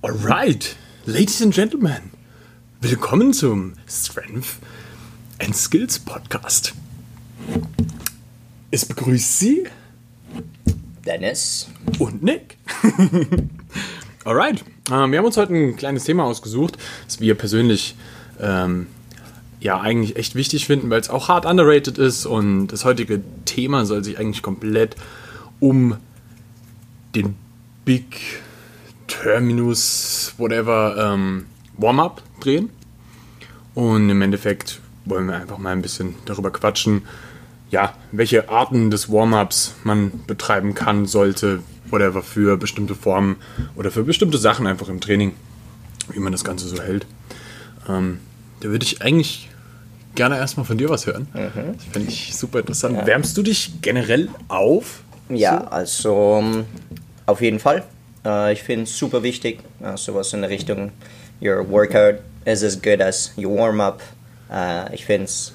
Alright, Ladies and Gentlemen, willkommen zum Strength and Skills Podcast. Es begrüßt Sie Dennis und Nick. Alright, ähm, wir haben uns heute ein kleines Thema ausgesucht, das wir persönlich ähm, ja eigentlich echt wichtig finden, weil es auch hart underrated ist und das heutige Thema soll sich eigentlich komplett um den Big Terminus, whatever, ähm, Warm-up drehen. Und im Endeffekt wollen wir einfach mal ein bisschen darüber quatschen, ja, welche Arten des Warm-ups man betreiben kann, sollte, whatever, für bestimmte Formen oder für bestimmte Sachen einfach im Training, wie man das Ganze so hält. Ähm, da würde ich eigentlich gerne erstmal von dir was hören. Mhm. Das finde ich super interessant. Ja. Wärmst du dich generell auf? Ja, so? also auf jeden Fall. Äh, ich finde es super wichtig, äh, sowas in der Richtung, your workout is as good as your warm-up. Äh, ich finde es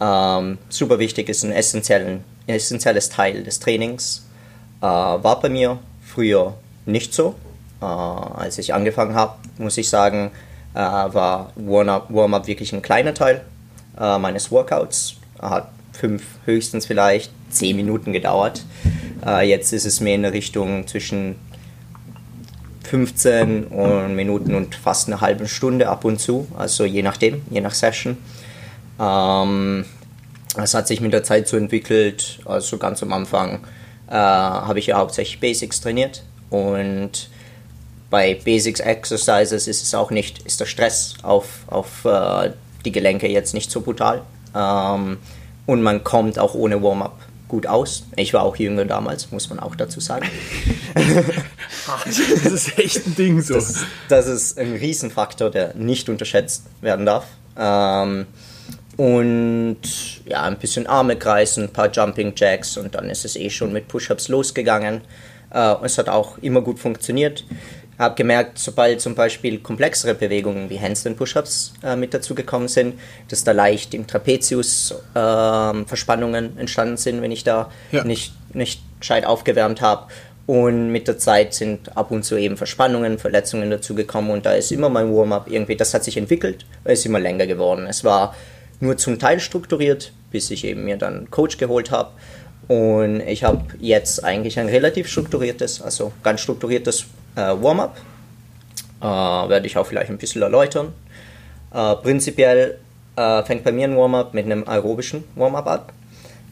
ähm, super wichtig, ist ein essentielles Teil des Trainings. War bei mir früher nicht so. Als ich angefangen habe, muss ich sagen, war Warm-up Warm wirklich ein kleiner Teil meines Workouts. Hat fünf, höchstens vielleicht zehn Minuten gedauert. Jetzt ist es mehr in der Richtung zwischen 15 und Minuten und fast eine halbe Stunde ab und zu, also je nachdem, je nach Session. Ähm, das hat sich mit der Zeit so entwickelt, also ganz am Anfang äh, habe ich ja hauptsächlich Basics trainiert und bei Basics Exercises ist es auch nicht, ist der Stress auf, auf äh, die Gelenke jetzt nicht so brutal ähm, und man kommt auch ohne Warm-up gut aus. Ich war auch jünger damals, muss man auch dazu sagen. das ist echt ein Ding so. Das, das ist ein Riesenfaktor, der nicht unterschätzt werden darf. Ähm, und ja, ein bisschen Arme kreisen, ein paar Jumping Jacks und dann ist es eh schon mit Push-Ups losgegangen. Äh, es hat auch immer gut funktioniert habe gemerkt, sobald zum Beispiel komplexere Bewegungen wie Handstand-Push-Ups äh, mit dazugekommen sind, dass da leicht im Trapezius äh, Verspannungen entstanden sind, wenn ich da ja. nicht, nicht gescheit aufgewärmt habe. Und mit der Zeit sind ab und zu eben Verspannungen, Verletzungen dazugekommen und da ist immer mein Warm-up irgendwie, das hat sich entwickelt, ist immer länger geworden. Es war nur zum Teil strukturiert, bis ich eben mir dann einen Coach geholt habe. Und ich habe jetzt eigentlich ein relativ strukturiertes, also ganz strukturiertes Warm-up. Äh, werde ich auch vielleicht ein bisschen erläutern. Äh, prinzipiell äh, fängt bei mir ein Warm-up mit einem aerobischen Warm-up an.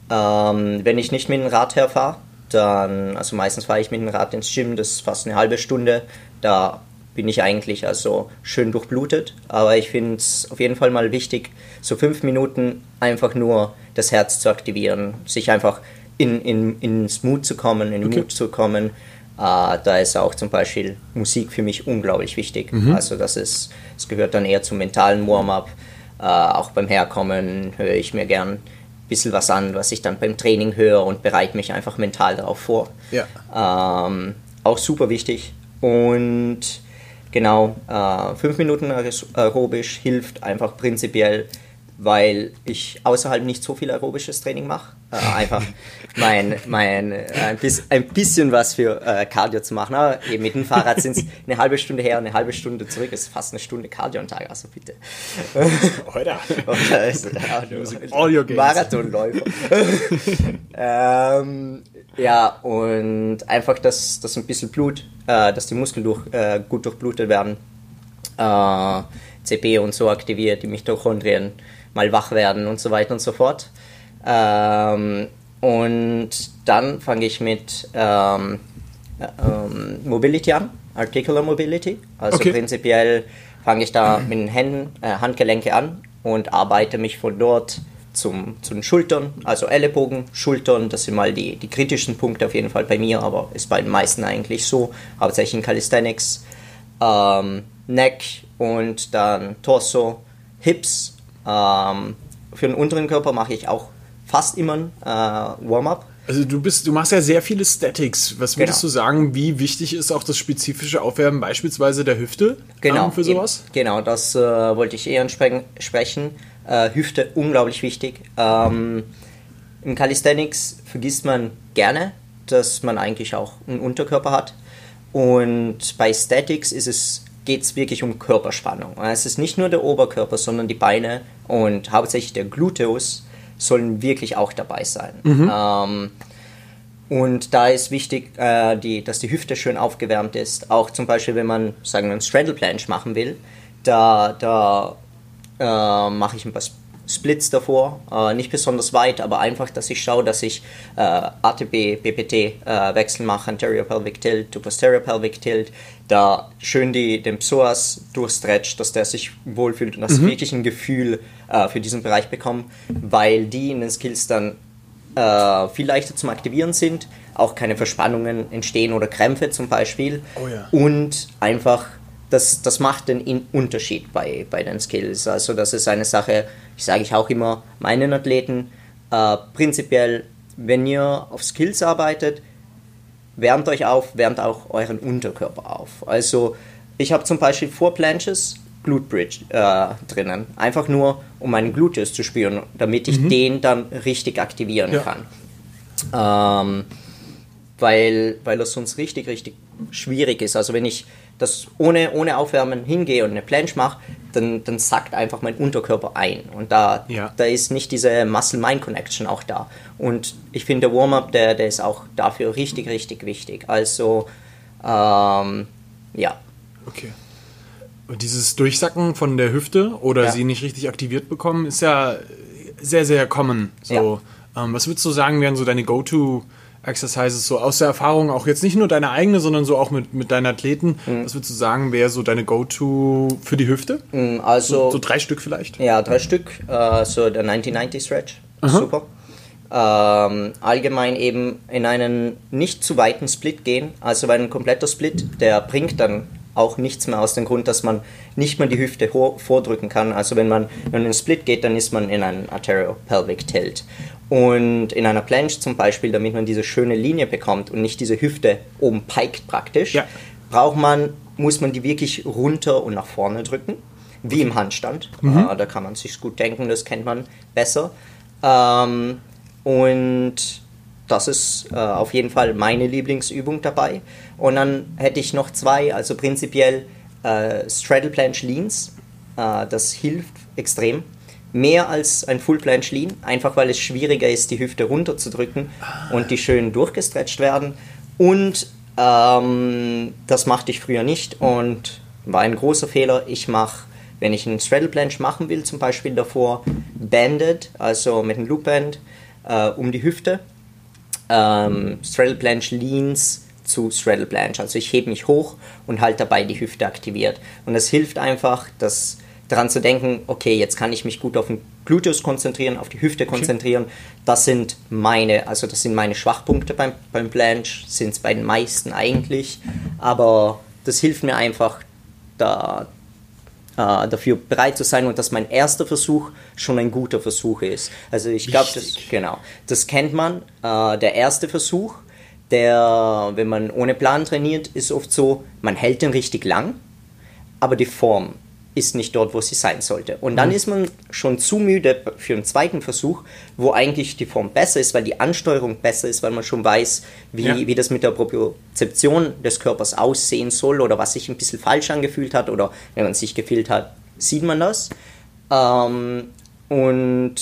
Ähm, wenn ich nicht mit dem Rad herfahre, dann, also meistens fahre ich mit dem Rad ins Gym, das ist fast eine halbe Stunde. Da bin ich eigentlich also schön durchblutet. Aber ich finde es auf jeden Fall mal wichtig, so fünf Minuten einfach nur das Herz zu aktivieren, sich einfach in, in, ins Mut zu kommen, in den okay. Mut zu kommen, da ist auch zum Beispiel Musik für mich unglaublich wichtig. Mhm. Also das ist, es gehört dann eher zum mentalen Warm-up. Uh, auch beim Herkommen höre ich mir gern ein bisschen was an, was ich dann beim Training höre und bereite mich einfach mental darauf vor. Ja. Um, auch super wichtig. Und genau, uh, fünf Minuten aerobisch hilft einfach prinzipiell weil ich außerhalb nicht so viel aerobisches Training mache. Äh, einfach mein, mein, äh, ein, bisschen, ein bisschen was für äh, Cardio zu machen. Aber eben mit dem Fahrrad sind es eine halbe Stunde her und eine halbe Stunde zurück. Das ist fast eine Stunde Cardio am Tag, also bitte. Oder? All your games. Marathonläufer. ähm, ja, und einfach, dass, dass ein bisschen Blut, äh, dass die Muskeln durch, äh, gut durchblutet werden. Äh, CP und so aktiviert, die Mitochondrien mal wach werden und so weiter und so fort. Ähm, und dann fange ich mit ähm, ähm, Mobility an, Articular Mobility. Also okay. prinzipiell fange ich da mit den Händen, äh, Handgelenke an und arbeite mich von dort zum, zu den Schultern, also Ellenbogen, Schultern, das sind mal die, die kritischen Punkte auf jeden Fall bei mir, aber ist bei den meisten eigentlich so, hauptsächlich in Calisthenics. Ähm, Neck und dann Torso, Hips ähm, für den unteren Körper mache ich auch fast immer ein äh, Warm-up. Also du bist, du machst ja sehr viele Statics. Was würdest genau. du sagen, wie wichtig ist auch das spezifische Aufwärmen beispielsweise der Hüfte genau, ähm, für sowas? Genau, das äh, wollte ich eher sprechen. Äh, Hüfte unglaublich wichtig. Ähm, Im Calisthenics vergisst man gerne, dass man eigentlich auch einen Unterkörper hat. Und bei Statics ist es geht es wirklich um Körperspannung. Es ist nicht nur der Oberkörper, sondern die Beine und hauptsächlich der Gluteus sollen wirklich auch dabei sein. Mhm. Ähm, und da ist wichtig, äh, die, dass die Hüfte schön aufgewärmt ist. Auch zum Beispiel, wenn man, sagen wir, einen Straddle Planche machen will, da, da äh, mache ich ein paar Splits davor, äh, nicht besonders weit, aber einfach, dass ich schaue, dass ich äh, ATB, BPT äh, Wechsel mache, Anterior Pelvic Tilt to Posterior Pelvic Tilt, da schön die, den Psoas durchstretcht, dass der sich wohlfühlt und dass mhm. ich wirklich ein Gefühl äh, für diesen Bereich bekomme, weil die in den Skills dann äh, viel leichter zum Aktivieren sind, auch keine Verspannungen entstehen oder Krämpfe zum Beispiel oh ja. und einfach das, das macht den Unterschied bei, bei den Skills. Also das ist eine Sache, ich sage ich auch immer meinen Athleten, äh, prinzipiell, wenn ihr auf Skills arbeitet, wärmt euch auf, wärmt auch euren Unterkörper auf. Also ich habe zum Beispiel vor Planches Glute äh, drinnen, einfach nur um meinen Gluteus zu spüren, damit ich mhm. den dann richtig aktivieren ja. kann. Ähm, weil, weil das sonst richtig, richtig schwierig ist. Also wenn ich das ohne, ohne Aufwärmen hingehe und eine Planche mache, dann, dann sackt einfach mein Unterkörper ein. Und da, ja. da ist nicht diese Muscle-Mind-Connection auch da. Und ich finde, der Warm-up, der, der ist auch dafür richtig, richtig wichtig. Also, ähm, ja. Okay. Und dieses Durchsacken von der Hüfte oder ja. sie nicht richtig aktiviert bekommen, ist ja sehr, sehr common. So, ja. ähm, was würdest du sagen, wären so deine Go-To- Exercises so aus der Erfahrung, auch jetzt nicht nur deine eigene, sondern so auch mit, mit deinen Athleten. Mhm. Was würdest du sagen, wäre so deine Go-To für die Hüfte? Mhm, also, so, so, drei Stück vielleicht? Ja, drei Stück. Uh, so der 1990 Stretch. Aha. Super. Ähm, allgemein eben in einen nicht zu weiten Split gehen. Also weil ein kompletter Split, der bringt dann auch nichts mehr aus dem Grund, dass man nicht mehr die Hüfte vordrücken kann. Also wenn man in einen Split geht, dann ist man in einen Arteriopelvic Tilt. Und in einer Planche zum Beispiel, damit man diese schöne Linie bekommt und nicht diese Hüfte oben peigt praktisch, ja. braucht man, muss man die wirklich runter und nach vorne drücken, wie im Handstand. Mhm. Äh, da kann man sich gut denken, das kennt man besser. Ähm, und das ist äh, auf jeden Fall meine Lieblingsübung dabei. Und dann hätte ich noch zwei, also prinzipiell äh, Straddle Planche Leans. Äh, das hilft extrem mehr als ein Full Planche Lean, einfach weil es schwieriger ist, die Hüfte runterzudrücken ah. und die schön durchgestretcht werden. Und ähm, das machte ich früher nicht und war ein großer Fehler. Ich mache, wenn ich einen Straddle Planche machen will, zum Beispiel davor banded, also mit einem Loop Band äh, um die Hüfte. Ähm, Straddle Planche Leans zu Straddle Planche. Also ich hebe mich hoch und halte dabei die Hüfte aktiviert. Und das hilft einfach, dass daran zu denken, okay, jetzt kann ich mich gut auf den Gluteus konzentrieren, auf die Hüfte konzentrieren. Okay. Das sind meine, also das sind meine Schwachpunkte beim, beim Planche, sind es bei den meisten eigentlich, aber das hilft mir einfach, da, äh, dafür bereit zu sein und dass mein erster Versuch schon ein guter Versuch ist. Also ich glaube, das, genau, das kennt man. Äh, der erste Versuch, der, wenn man ohne Plan trainiert, ist oft so, man hält den richtig lang, aber die Form ist nicht dort, wo sie sein sollte. Und dann mhm. ist man schon zu müde für einen zweiten Versuch, wo eigentlich die Form besser ist, weil die Ansteuerung besser ist, weil man schon weiß, wie, ja. wie das mit der Propriozeption des Körpers aussehen soll oder was sich ein bisschen falsch angefühlt hat oder wenn man sich gefühlt hat, sieht man das. Ähm, und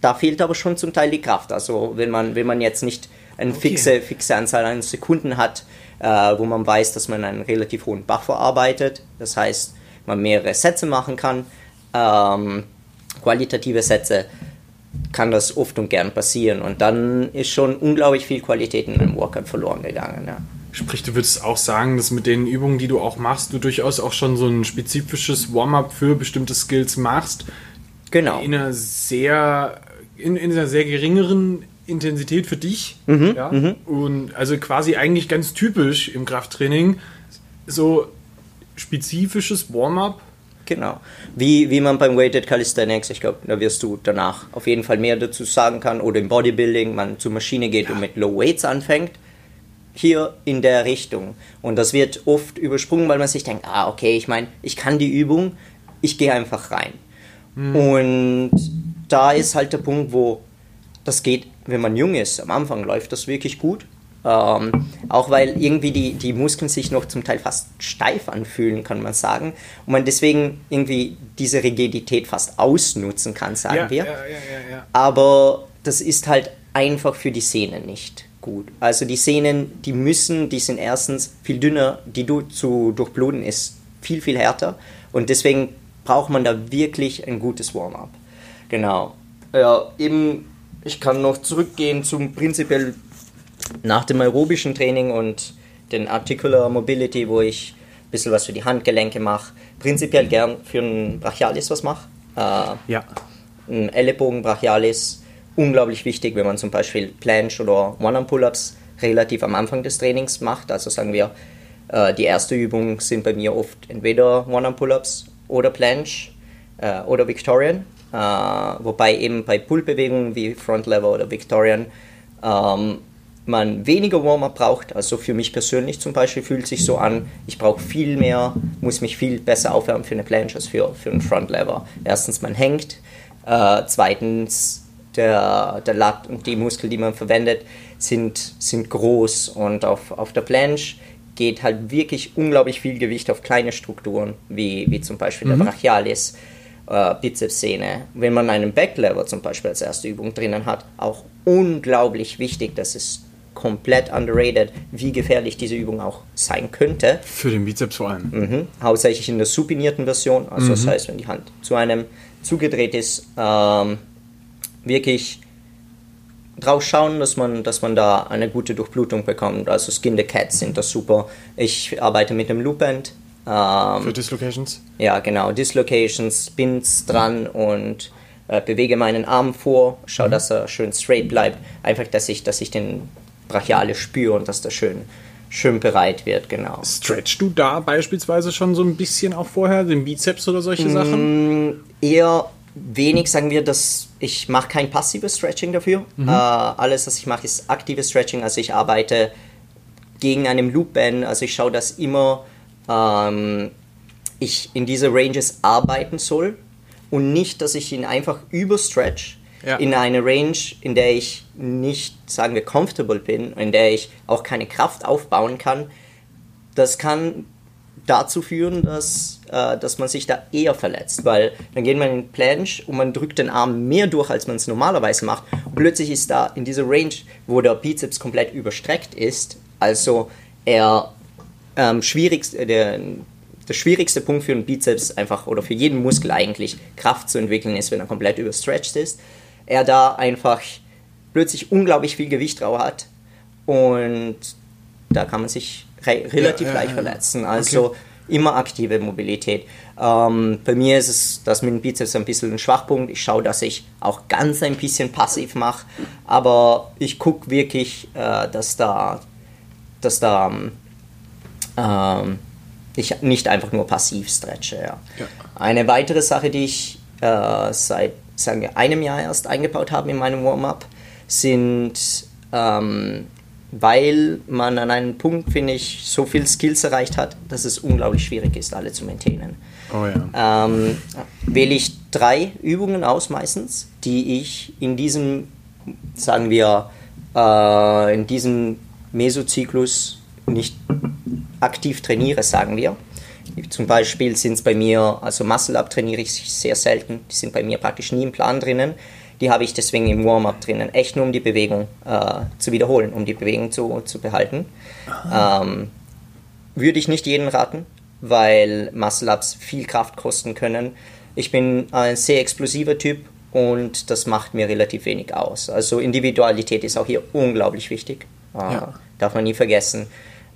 da fehlt aber schon zum Teil die Kraft. Also wenn man, wenn man jetzt nicht eine okay. fixe, fixe Anzahl an Sekunden hat, äh, wo man weiß, dass man einen relativ hohen Buffer arbeitet, das heißt, man mehrere Sätze machen kann, ähm, qualitative Sätze, kann das oft und gern passieren. Und dann ist schon unglaublich viel Qualität in einem Workout verloren gegangen. Ja. Sprich, du würdest auch sagen, dass mit den Übungen, die du auch machst, du durchaus auch schon so ein spezifisches Warm-up für bestimmte Skills machst. Genau. In einer sehr, in, in einer sehr geringeren Intensität für dich. Mhm, ja? Mhm. Und also quasi eigentlich ganz typisch im Krafttraining. So spezifisches Warm-up. Genau. Wie, wie man beim Weighted Calisthenics, ich glaube, da wirst du danach auf jeden Fall mehr dazu sagen kann, oder im Bodybuilding, man zur Maschine geht ja. und mit Low Weights anfängt. Hier in der Richtung. Und das wird oft übersprungen, weil man sich denkt, ah, okay, ich meine, ich kann die Übung, ich gehe einfach rein. Mhm. Und da ist halt der Punkt, wo das geht, wenn man jung ist, am Anfang läuft das wirklich gut. Ähm, auch weil irgendwie die, die Muskeln sich noch zum Teil fast steif anfühlen, kann man sagen. Und man deswegen irgendwie diese Rigidität fast ausnutzen kann, sagen Ja, wir. ja, ja. Aber das ist halt einfach für die Sehnen nicht gut. Also die Sehnen, die müssen, die sind erstens viel dünner, die du zu durchbluten ist viel, viel härter. Und deswegen braucht man da wirklich ein gutes Warm-up. Genau. Ja, eben, ich kann noch zurückgehen zum prinzipiell nach dem aerobischen Training und den Articular Mobility, wo ich ein bisschen was für die Handgelenke mache. Prinzipiell gern für einen Brachialis was mache. Äh, Ja. ein Ellenbogen Brachialis unglaublich wichtig, wenn man zum Beispiel Planche oder One-Arm-Pull-Ups relativ am Anfang des Trainings macht. Also sagen wir, äh, die erste Übung sind bei mir oft entweder One-Arm-Pull-Ups oder Planche äh, oder Victorian. Äh, wobei eben bei Pull-Bewegungen wie Front Lever oder Victorian ähm, man weniger Warm-up braucht. Also für mich persönlich zum Beispiel fühlt sich so an, ich brauche viel mehr, muss mich viel besser aufwärmen für eine Planche als für, für einen Front Lever. Erstens, man hängt. Äh, zweitens, der, der Lat und die Muskeln, die man verwendet, sind, sind groß und auf, auf der Planche geht halt wirklich unglaublich viel Gewicht auf kleine Strukturen, wie, wie zum Beispiel der Brachialis, äh, Bizepssehne. Wenn man einen Backlever zum Beispiel als erste Übung drinnen hat, auch unglaublich wichtig, das ist komplett underrated, wie gefährlich diese Übung auch sein könnte. Für den Bizeps vor allem. Mhm. Hauptsächlich in der supinierten Version, also das heißt, wenn die Hand zu einem zugedreht ist, ähm, wirklich drauf schauen, dass man, dass man da eine gute Durchblutung bekommt. Also Skin the Cat sind das super. Ich arbeite mit dem Loopband. Ähm, Für Dislocations. ja, genau, Dislocations, Spins dran und äh, bewege meinen Arm vor, schau, dass er schön straight bleibt. Einfach, dass ich, dass ich den Brachiale spüre und dass der schön, schön bereit wird, genau. Stretchst du da beispielsweise schon so ein bisschen auch vorher, den Bizeps oder solche Mm. Sachen? Eher wenig, sagen wir, dass ich mache kein passives Stretching dafür. Äh, alles, was ich mache, ist aktives Stretching. Also ich arbeite gegen einen Loop-Band. Also ich schaue, dass immer ähm, ich in diese Ranges arbeiten soll und nicht, dass ich ihn einfach überstretch Ja. in eine Range, in der ich nicht, sagen wir, comfortable bin, in der ich auch keine Kraft aufbauen kann. Das kann dazu führen, dass, äh, dass man sich da eher verletzt, weil dann geht man in Planche und man drückt den Arm mehr durch, als man es normalerweise macht. Und plötzlich ist da in dieser Range, wo der Bizeps komplett überstreckt ist, also er ähm, schwierigst, äh, der, der schwierigste Punkt für einen Bizeps einfach oder für jeden Muskel eigentlich Kraft zu entwickeln ist, wenn er komplett überstretched ist. Er da einfach plötzlich unglaublich viel Gewicht drauf hat und da kann man sich re relativ Ja, ja, leicht ja. verletzen. Also immer aktive Mobilität. Ähm, bei mir ist es das mit dem Bizeps ein bisschen ein Schwachpunkt. Ich schaue, dass ich auch ganz ein bisschen passiv mache, aber ich gucke wirklich, äh, dass da, dass da ähm, ich nicht einfach nur passiv stretche. Ja. Ja. Eine weitere Sache, die ich äh, seit sagen wir, einem Jahr erst eingebaut habe in meinem Warm-up, sind, ähm, weil man an einem Punkt, finde ich, so viel Skills erreicht hat, dass es unglaublich schwierig ist, alle zu maintainen. Oh ja. Ähm, wähle ich drei Übungen aus meistens, die ich in diesem, sagen wir, äh, in diesem Mesozyklus nicht aktiv trainiere, sagen wir. Zum Beispiel sind es bei mir, also Muscle-Up trainiere ich sehr selten, die sind bei mir praktisch nie im Plan drinnen. Die habe ich deswegen im Warm-Up drinnen, echt nur um die Bewegung äh, zu wiederholen, um die Bewegung zu, zu behalten. Ähm, würde ich nicht jedem raten, weil Muscle-Ups viel Kraft kosten können. Ich bin ein sehr explosiver Typ und das macht mir relativ wenig aus. Also Individualität ist auch hier unglaublich wichtig. Äh, Ja. Darf man nie vergessen.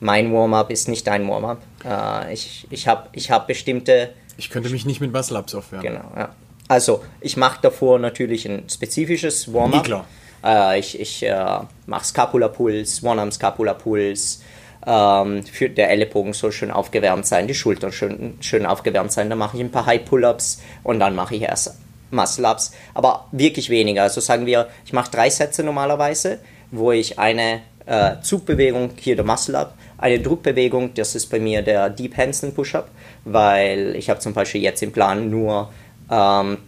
Mein Warm-up ist nicht dein Warm-up. Äh, ich ich habe ich hab bestimmte Ich könnte mich nicht mit Muscle-Ups aufwärmen. Genau, ja. Also, ich mache davor natürlich ein spezifisches Warm-up. Klar. Äh, ich ich äh, mache Scapula-Puls, One-Arm-Scapula-Puls. Ähm, für der Ellenbogen soll schön aufgewärmt sein, die Schultern schön, schön aufgewärmt sein. Dann mache ich ein paar High-Pull-Ups und dann mache ich erst Muscle-Ups. Aber wirklich weniger. Also sagen wir, ich mache drei Sätze normalerweise, wo ich eine äh, Zugbewegung, hier der Muscle-Up, eine Druckbewegung, das ist bei mir der Deep Handstand Push-Up, weil ich habe zum Beispiel jetzt im Plan nur ähm,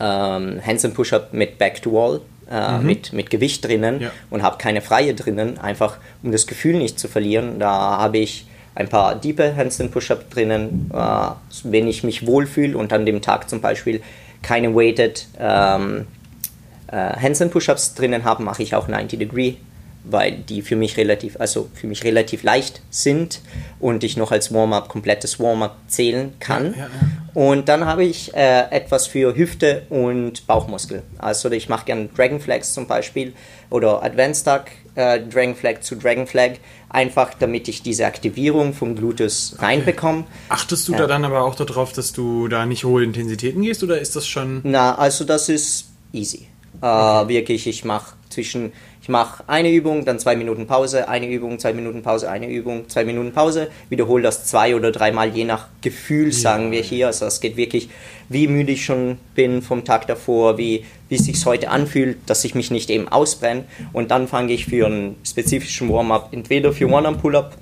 ähm, Handstand Push-Up mit Back to Wall äh, mit, mit Gewicht drinnen Ja. und habe keine freie drinnen, einfach um das Gefühl nicht zu verlieren. Da habe ich ein paar diepe Handstand Push-Up drinnen, äh, wenn ich mich wohlfühle und an dem Tag zum Beispiel keine weighted ähm, äh, Handstand Push-Ups drinnen habe, mache ich auch 90 Degree, weil die für mich relativ, also für mich relativ leicht sind und ich noch als Warm-up komplettes Warm-up zählen kann. Ja, ja, Und dann habe ich äh, etwas für Hüfte und Bauchmuskel. Also ich mache gerne Dragon Flags zum Beispiel oder Advanced Duck, äh, Dragon Flag zu Dragon Flag, einfach damit ich diese Aktivierung vom Gluteus reinbekomme. Achtest du Ja. da dann aber auch darauf, dass du da nicht hohe Intensitäten gehst oder ist das schon. Na, also das ist easy. Äh, wirklich, ich mache zwischen, ich mache eine Übung, dann zwei Minuten Pause, eine Übung, zwei Minuten Pause, eine Übung, zwei Minuten Pause, wiederhole das zwei oder dreimal, je nach Gefühl, sagen wir hier. Also es geht wirklich, wie müde ich schon bin vom Tag davor, wie, wie es sich heute anfühlt, dass ich mich nicht eben ausbrenne. Und dann fange ich für einen spezifischen Warm-up, entweder für One-Arm-Pull-Up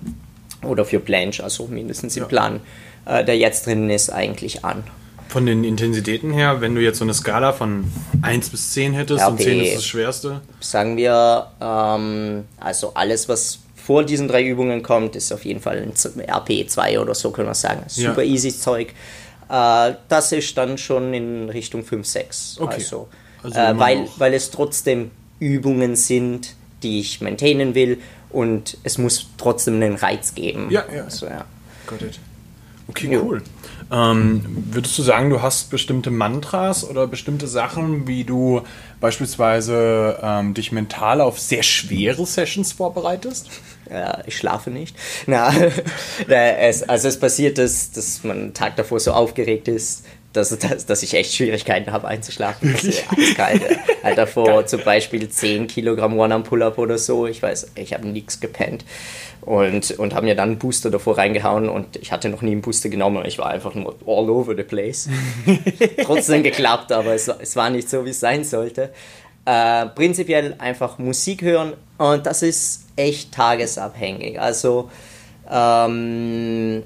oder für Planche, also mindestens im. Plan, äh, der jetzt drin ist, eigentlich an. Von den Intensitäten her, wenn du jetzt so eine Skala von 1 bis 10 hättest und RP. 10 ist das Schwerste. sagen wir, ähm, also alles, was vor diesen drei Übungen kommt, ist auf jeden Fall ein Z- RP2 oder so, können wir sagen. Ja. Super easy Zeug. Äh, das ist dann schon in Richtung 5, 6. Okay. Also, Also äh, weil, weil es trotzdem Übungen sind, die ich maintainen will und es muss trotzdem einen Reiz geben. Ja, ja. Also, ja. Got it. Okay, cool. Ähm, würdest du sagen, du hast bestimmte Mantras oder bestimmte Sachen, wie du beispielsweise ähm, dich mental auf sehr schwere Sessions vorbereitest? Ja, ich schlafe nicht. Na, es, also es passiert, dass, dass man einen Tag davor so aufgeregt ist, dass, dass, dass ich echt Schwierigkeiten habe einzuschlafen. Ist eiskalt. Halt davor zum Beispiel 10 Kilogramm One-Arm-Pull-Up oder so. Ich weiß, ich habe nichts gepennt. Und, und habe mir dann einen Booster davor reingehauen und ich hatte noch nie einen Booster genommen. Ich war einfach nur all over the place. Trotzdem geklappt, aber es, es war nicht so, wie es sein sollte. Äh, prinzipiell einfach Musik hören und das ist echt tagesabhängig. Also ähm,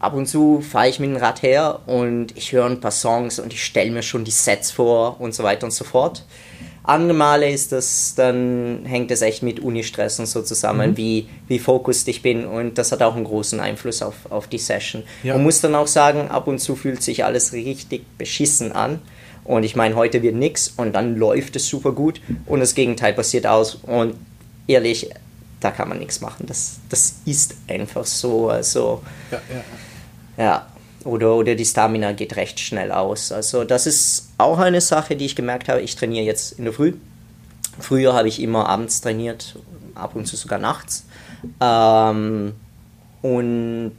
ab und zu fahre ich mit dem Rad her und ich höre ein paar Songs und ich stelle mir schon die Sets vor und so weiter und so fort. Andere Male ist das, dann hängt es echt mit Uni-Stress und so zusammen, wie, wie fokussiert ich bin und das hat auch einen großen Einfluss auf, auf die Session. Ja. Man muss dann auch sagen, ab und zu fühlt sich alles richtig beschissen an und ich meine, heute wird nix und dann läuft es super gut und das Gegenteil passiert aus und ehrlich, da kann man nichts machen. Das, das ist einfach so, also... Ja, ja. Ja, oder, oder die Stamina geht recht schnell aus. Also das ist auch eine Sache, die ich gemerkt habe. Ich trainiere jetzt in der Früh. Früher habe ich immer abends trainiert, ab und zu sogar nachts. Ähm, und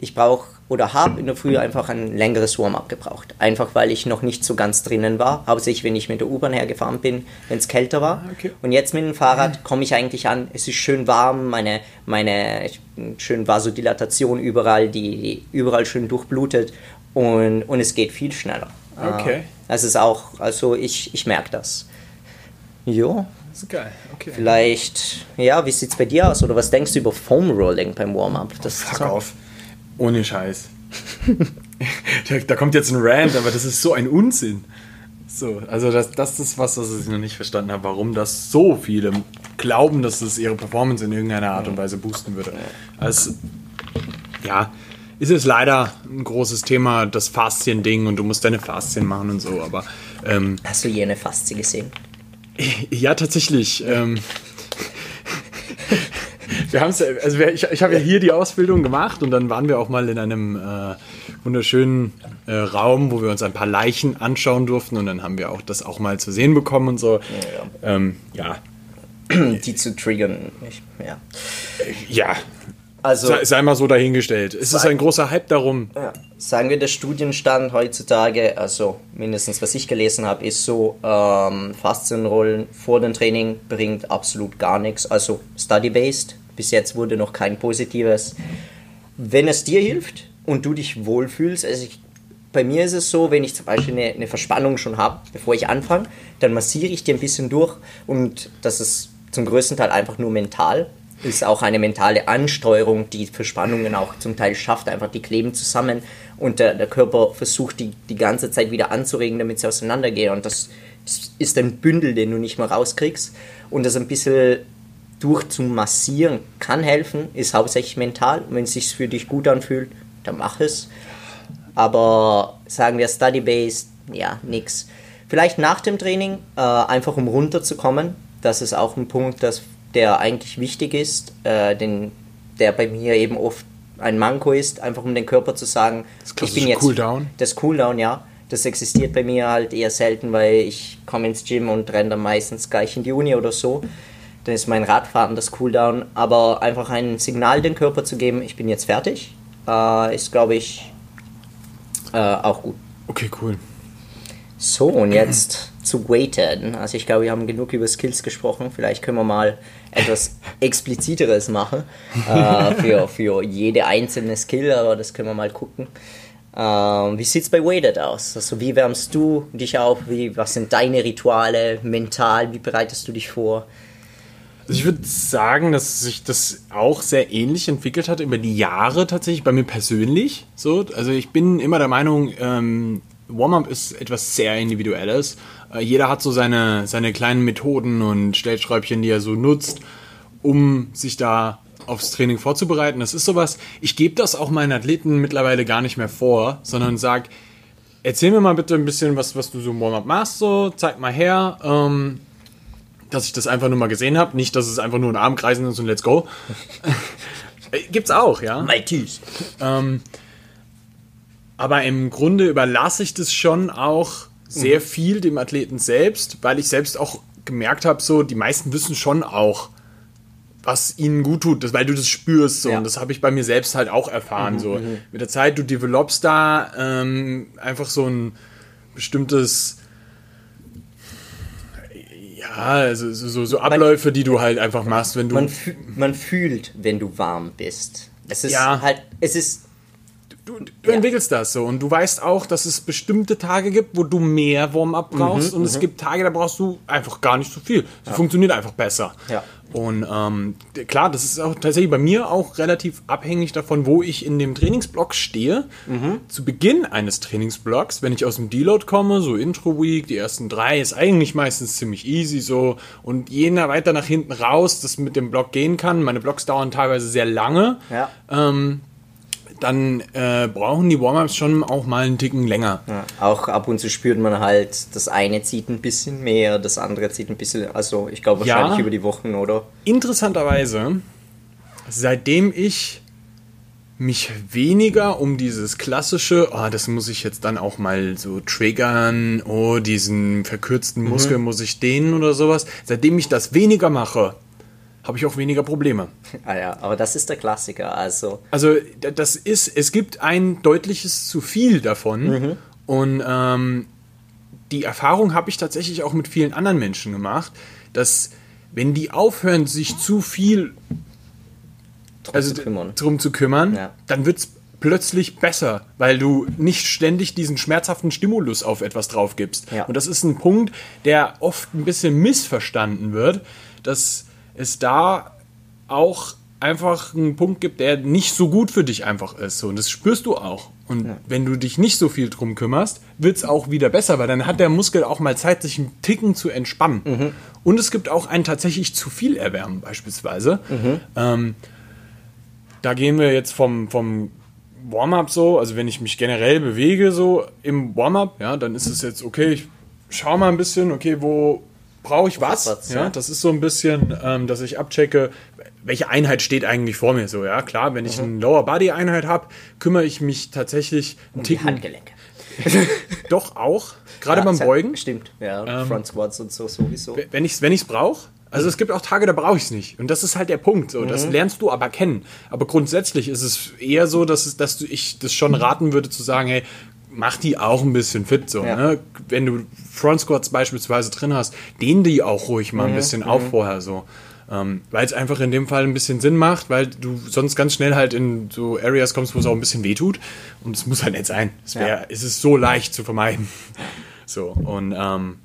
ich brauche oder habe in der Früh einfach ein längeres Warm-up gebraucht. Einfach weil ich noch nicht so ganz drinnen war. Hauptsächlich, wenn ich mit der U-Bahn hergefahren bin, wenn es kälter war. okay. Und jetzt mit dem Fahrrad komme ich eigentlich an. Es ist schön warm, meine, meine schön Vasodilatation überall, die, die überall schön durchblutet und, und es geht viel schneller. Okay. Äh, Das ist auch, also ich, ich merke das. Jo, Das ist geil. Okay. vielleicht, ja, wie sieht's bei dir aus? Oder was denkst du über Foam Rolling beim Warm-up? Das Fuck auf. Ohne Scheiß. da, da kommt jetzt ein Rant, aber das ist so ein Unsinn. So, also das, das ist was, was ich noch nicht verstanden habe, warum das so viele glauben, dass es ihre Performance in irgendeiner Art und Weise boosten würde. Also, ja, ist es leider ein großes Thema, das Faszien-Ding und du musst deine Faszien machen und so, aber ähm, Hast du jene Faszie gesehen? ja, tatsächlich. Ähm, wir haben es, also wir, ich, ich habe ja hier die Ausbildung gemacht und dann waren wir auch mal in einem äh, wunderschönen äh, Raum, wo wir uns ein paar Leichen anschauen durften und dann haben wir auch das auch mal zu sehen bekommen und so. Ja, ähm, ja, Die zu triggern. Ich, ja. ja. Also, Sei, sei mal so dahingestellt. Es ist ein großer Hype darum. Ja. Sagen wir, der Studienstand heutzutage, also mindestens was ich gelesen habe, ist so, ähm, Faszienrollen vor dem Training bringt absolut gar nichts. Also study-based, bis jetzt wurde noch kein positives. Wenn es dir hilft und du dich wohlfühlst, also ich, bei mir ist es so, wenn ich zum Beispiel eine, eine Verspannung schon habe, bevor ich anfange, dann massiere ich die ein bisschen durch und das ist zum größten Teil einfach nur mental ist auch eine mentale Ansteuerung, die Verspannungen auch zum Teil schafft. Einfach die kleben zusammen und der, der Körper versucht die die ganze Zeit wieder anzuregen, damit sie auseinandergehen. Und das, ist ein Bündel, den du nicht mehr rauskriegst. Und das ein bisschen durchzumassieren kann helfen, ist hauptsächlich mental. Wenn es sich für dich gut anfühlt, dann mach es. Aber sagen wir Study-Based, ja, nix. Vielleicht nach dem Training, äh, einfach um runterzukommen. Das ist auch ein Punkt, das, der eigentlich wichtig ist, äh, den, der bei mir eben oft ein Manko ist, einfach um den Körper zu sagen, Das ich bin jetzt. Cooldown. Das Cooldown, ja. Das existiert bei mir halt eher selten, weil ich komme ins Gym und renne dann meistens gleich in die Uni oder so. Dann ist mein Radfahren das Cooldown. Aber einfach ein Signal dem Körper zu geben, ich bin jetzt fertig, äh, ist, glaube ich, äh, auch gut. Okay, cool. So, und jetzt zu Weighted. Also ich glaube, wir haben genug über Skills gesprochen. Vielleicht können wir mal etwas expliziteres machen äh, für, für jede einzelne Skill, aber das können wir mal gucken. Ähm, wie sieht es bei Weighted aus? Also wie wärmst du dich auf? Wie, was sind deine Rituale mental? Wie bereitest du dich vor? Also ich würde sagen, dass sich das auch sehr ähnlich entwickelt hat über die Jahre tatsächlich bei mir persönlich. So, also ich bin immer der Meinung, ähm, Warm-up ist etwas sehr Individuelles. Äh, jeder hat so seine, seine kleinen Methoden und Stellschräubchen, die er so nutzt, um sich da aufs Training vorzubereiten. Das ist sowas, ich gebe das auch meinen Athleten mittlerweile gar nicht mehr vor, sondern sag, erzähl mir mal bitte ein bisschen, was, was du so im Warm-up machst, so, zeig mal her. Ähm, dass ich das einfach nur mal gesehen habe. Nicht, dass es einfach nur ein Armkreisen ist und let's go. Äh, Gibt's auch, ja. Maltese. Ähm, aber im Grunde überlasse ich das schon auch sehr viel dem Athleten selbst, weil ich selbst auch gemerkt habe, so die meisten wissen schon auch, was ihnen gut tut, das, weil du das spürst. So. Ja. Und das habe ich bei mir selbst halt auch erfahren. so. Mit der Zeit, du developst da ähm, einfach so ein bestimmtes ja, also so, so, Abläufe, die du halt einfach machst, wenn du. Man, man fühlt, wenn du warm bist. Es ist Ja. halt, es ist du, du entwickelst das so und du weißt auch, dass es bestimmte Tage gibt, wo du mehr Warm-up Mhm, brauchst und es gibt Tage, da brauchst du einfach gar nicht so viel. Es funktioniert einfach besser. Ja. Und ähm, klar, das ist auch tatsächlich bei mir auch relativ abhängig davon, wo ich in dem Trainingsblock stehe. Mhm. Zu Beginn eines Trainingsblocks, wenn ich aus dem Deload komme, so Intro Week, die ersten drei, ist eigentlich meistens ziemlich easy so. Und je nach weiter nach hinten raus, das mit dem Block gehen kann, meine Blocks dauern teilweise sehr lange ja. Dann äh, brauchen die Warm-Ups schon auch mal einen Ticken länger. Ja, auch ab und zu spürt man halt, das eine zieht ein bisschen mehr, das andere zieht ein bisschen, also ich glaube wahrscheinlich Ja. über die Wochen, oder? Interessanterweise, seitdem ich mich weniger um dieses klassische, oh, das muss ich jetzt dann auch mal so triggern, oh, diesen verkürzten Muskel muss ich dehnen oder sowas, seitdem ich das weniger mache, habe ich auch weniger Probleme. Ah ja, aber das ist der Klassiker, also Also das ist, es gibt ein deutliches zu viel davon und ähm, die Erfahrung habe ich tatsächlich auch mit vielen anderen Menschen gemacht, dass wenn die aufhören, sich zu viel drum also zu kümmern. drum zu kümmern, Ja. dann wird es plötzlich besser, weil du nicht ständig diesen schmerzhaften Stimulus auf etwas drauf gibst. Ja. Und das ist ein Punkt, der oft ein bisschen missverstanden wird, dass es da auch einfach einen Punkt gibt, der nicht so gut für dich einfach ist. Und das spürst du auch. Und wenn du dich nicht so viel drum kümmerst, wird es auch wieder besser, weil dann hat der Muskel auch mal Zeit, sich einen Ticken zu entspannen. Und es gibt auch ein tatsächlich zu viel Erwärmen beispielsweise. Ähm, da gehen wir jetzt vom, vom Warm-up so, also wenn ich mich generell bewege so im Warm-up, ja, dann ist es jetzt okay, ich schaue mal ein bisschen, okay, wo brauche ich was? was, ja, ja. das ist so ein bisschen, ähm, dass ich abchecke, welche Einheit steht eigentlich vor mir so, ja, klar, wenn ich eine Lower Body Einheit habe, kümmere ich mich tatsächlich einen Die Ticken Handgelenke. doch auch, gerade Ja, beim Beugen, Stimmt, ja. Front Squats und so sowieso. wenn ich es wenn ich's brauche. Also es gibt auch Tage, da brauche ich es nicht. Und das ist halt der Punkt. So. Das lernst du aber kennen. Aber grundsätzlich ist es eher so, dass, es, dass ich das schon raten würde, zu sagen, hey, mach die auch ein bisschen fit. So, Ja. ne? Wenn du Front Squats beispielsweise drin hast, dehn die auch ruhig mal ein bisschen auf vorher so. Ähm, weil es einfach in dem Fall ein bisschen Sinn macht, weil du sonst ganz schnell halt in so Areas kommst, wo es auch ein bisschen wehtut. Und es muss halt nicht sein. Es, wär, Ja. es ist so leicht zu vermeiden. So, und ähm,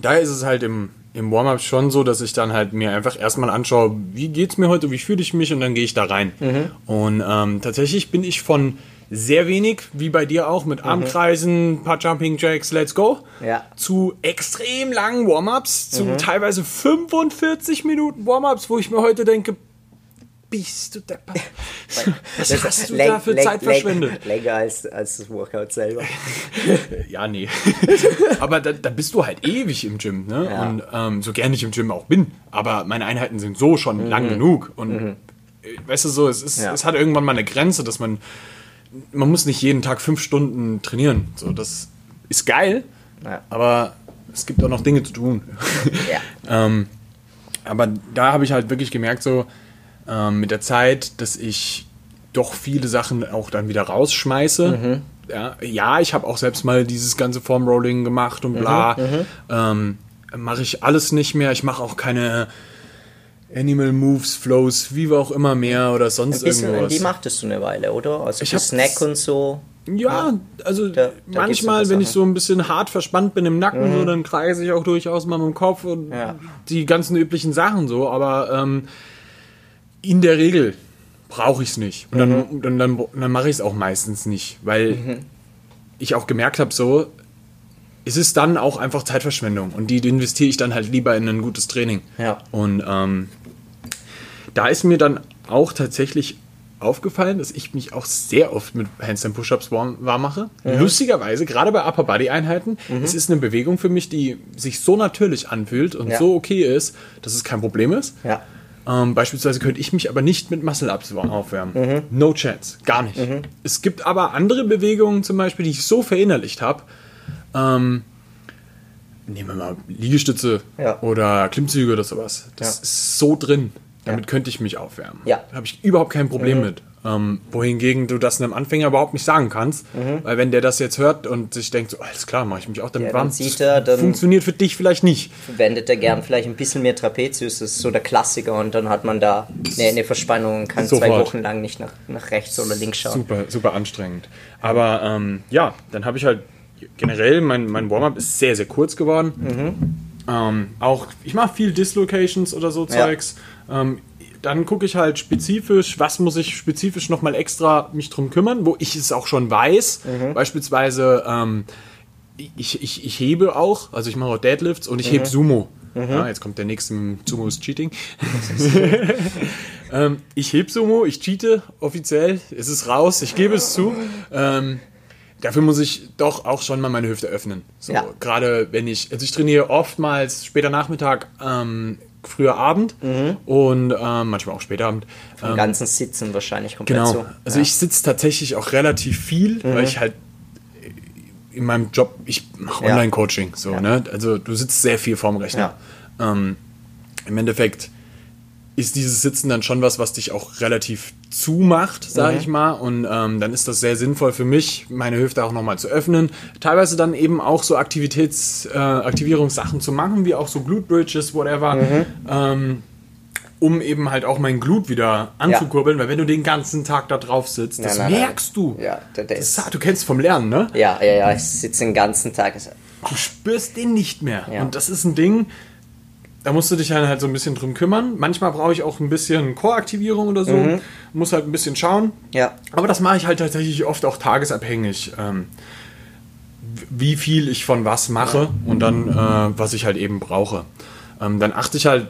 daher ist es halt im, im Warm-up schon so, dass ich dann halt mir einfach erstmal anschaue, wie geht's mir heute, wie fühle ich mich und dann gehe ich da rein. Mhm. Und ähm, tatsächlich bin ich von sehr wenig, wie bei dir auch, mit Armkreisen, paar Jumping Jacks, let's go, Mhm. Ja. Mhm. zu extrem langen Warm-ups, zu teilweise 45 Minuten Warm-ups, wo ich mir heute denke, bist du deppert. Was Das hast du läng- da für läng- Zeit läng- verschwendet? Länger als, als das Workout selber. Ja, nee. aber da, da bist du halt ewig im Gym, ne? Ja. Und ähm, so gerne ich im Gym auch bin, aber meine Einheiten sind so schon lang genug. Und äh, weißt du so, es, ist, Mhm. Ja. es hat irgendwann mal eine Grenze, dass man. Man muss nicht jeden Tag fünf Stunden trainieren. So, das ist geil, Ja. aber es gibt auch noch Dinge zu tun. Ja. Ähm, aber da habe ich halt wirklich gemerkt, so ähm, mit der Zeit, dass ich doch viele Sachen auch dann wieder rausschmeiße. Ja, ja, ich habe auch selbst mal dieses ganze Formrolling gemacht und bla. Ähm, mache ich alles nicht mehr. Ich mache auch keine Animal Moves, Flows, wie auch immer mehr oder sonst Ein bisschen, irgendwas. die machtest du eine Weile, oder? Also Ich Snack und so. Ja, also Da- da manchmal, wenn ich so ein bisschen hart verspannt bin im Nacken, so, dann kreise ich auch durchaus mal mit dem Kopf und Ja. die ganzen üblichen Sachen so, aber ähm, in der Regel brauche ich es nicht. Und dann, dann, dann, dann mache ich es auch meistens nicht, weil ich auch gemerkt habe, so, es ist dann auch einfach Zeitverschwendung und die, investiere ich dann halt lieber in ein gutes Training. Ja. Und ähm, da ist mir dann auch tatsächlich aufgefallen, dass ich mich auch sehr oft mit Handstand Push-Ups warm, warm mache. Lustigerweise, gerade bei Upper Body Einheiten, es ist eine Bewegung für mich, die sich so natürlich anfühlt und Ja. so okay ist, dass es kein Problem ist. Ja. Ähm, beispielsweise könnte ich mich aber nicht mit Muscle-Ups aufwärmen. Mhm. No chance, gar nicht. Es gibt aber andere Bewegungen zum Beispiel, die ich so verinnerlicht habe. Ähm, nehmen wir mal Liegestütze Ja. oder Klimmzüge oder sowas. Das Ja. ist so drin. Damit Ja. könnte ich mich aufwärmen. Ja. Mhm. Da habe ich überhaupt kein Problem mit. Ähm, wohingegen du das einem Anfänger überhaupt nicht sagen kannst. Weil wenn der das jetzt hört und sich denkt, so, alles klar, mache ich mich auch damit Ja, warm. er, dann- funktioniert für dich vielleicht nicht. Verwendet er gern vielleicht ein bisschen mehr Trapezius, das ist so der Klassiker und dann hat man da eine, eine Verspannung und kann zwei Sofort. Wochen lang nicht nach, nach rechts oder links schauen. Super, super anstrengend. Aber ähm, ja, dann habe ich halt generell, mein, mein Warm-up ist sehr, sehr kurz geworden. Ähm, auch, ich mache viel Dislocations oder so Ja. Zeugs. Ähm, dann gucke ich halt spezifisch, was muss ich spezifisch nochmal extra mich drum kümmern, wo ich es auch schon weiß. Beispielsweise, ähm, ich, ich, ich hebe auch, also ich mache auch Deadlifts und ich hebe Sumo. Ja, jetzt kommt der nächste, Sumo ist Cheating. ähm, ich heb Sumo, ich cheate offiziell, es ist raus, ich gebe es zu. Ähm, dafür muss ich doch auch schon mal meine Hüfte öffnen. So, Ja. Gerade wenn ich, also ich trainiere oftmals später Nachmittag, ähm, früher Abend und ähm, manchmal auch später Abend. Im ganzen Sitzen wahrscheinlich komplett Genau. so. Also ja. ich sitze tatsächlich auch relativ viel, weil ich halt in meinem Job, ich mache. Online-Coaching, so, Ja. ne? Also du sitzt sehr viel vorm Rechner. Ähm, Im Endeffekt ist dieses Sitzen dann schon was, was dich auch relativ zumacht, sage Mhm. ich mal. Und ähm, dann ist das sehr sinnvoll für mich, meine Hüfte auch nochmal zu öffnen. Teilweise dann eben auch so Aktivitäts, äh, Aktivierungssachen zu machen, wie auch so Glute Bridges, whatever. Mhm. Ähm, um eben halt auch mein Glut wieder anzukurbeln, weil wenn du den ganzen Tag da drauf sitzt, das Nein, nein, merkst du. Ja, der, der Das du kennst vom Lernen, ne? ja, ja, ja, ich sitze den ganzen Tag. Du spürst den nicht mehr. Ja. Und das ist ein Ding, da musst du dich dann halt so ein bisschen drum kümmern. Manchmal brauche ich auch ein bisschen Core-Aktivierung oder so. Mhm. Muss halt ein bisschen schauen. Ja. Aber das mache ich halt tatsächlich oft auch tagesabhängig. Ähm, wie viel ich von was mache und dann, äh, was ich halt eben brauche. Ähm, dann achte ich halt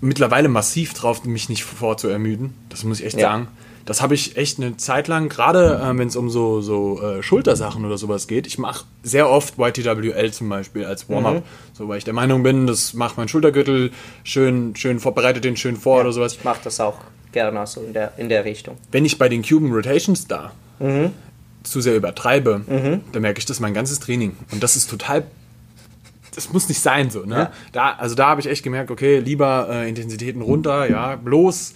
mittlerweile massiv drauf, mich nicht vorzuermüden. Das muss ich echt Ja. sagen. Das habe ich echt eine Zeit lang, gerade äh, wenn es um so, so äh, Schultersachen oder sowas geht. Ich mache sehr oft YTWL zum Beispiel als Warm-up. Mhm. So, weil ich der Meinung bin, das macht mein Schultergürtel schön, schön vorbereitet den schön vor oder sowas. Ich mache das auch gerne so in der, in der Richtung. Wenn ich bei den Cuban Rotations da Mhm. zu sehr übertreibe, dann merke ich das mein ganzes Training. Und das ist total. Das muss nicht sein so, ne? Ja. Da, also da habe ich echt gemerkt, okay, lieber äh, Intensitäten runter, ja, bloß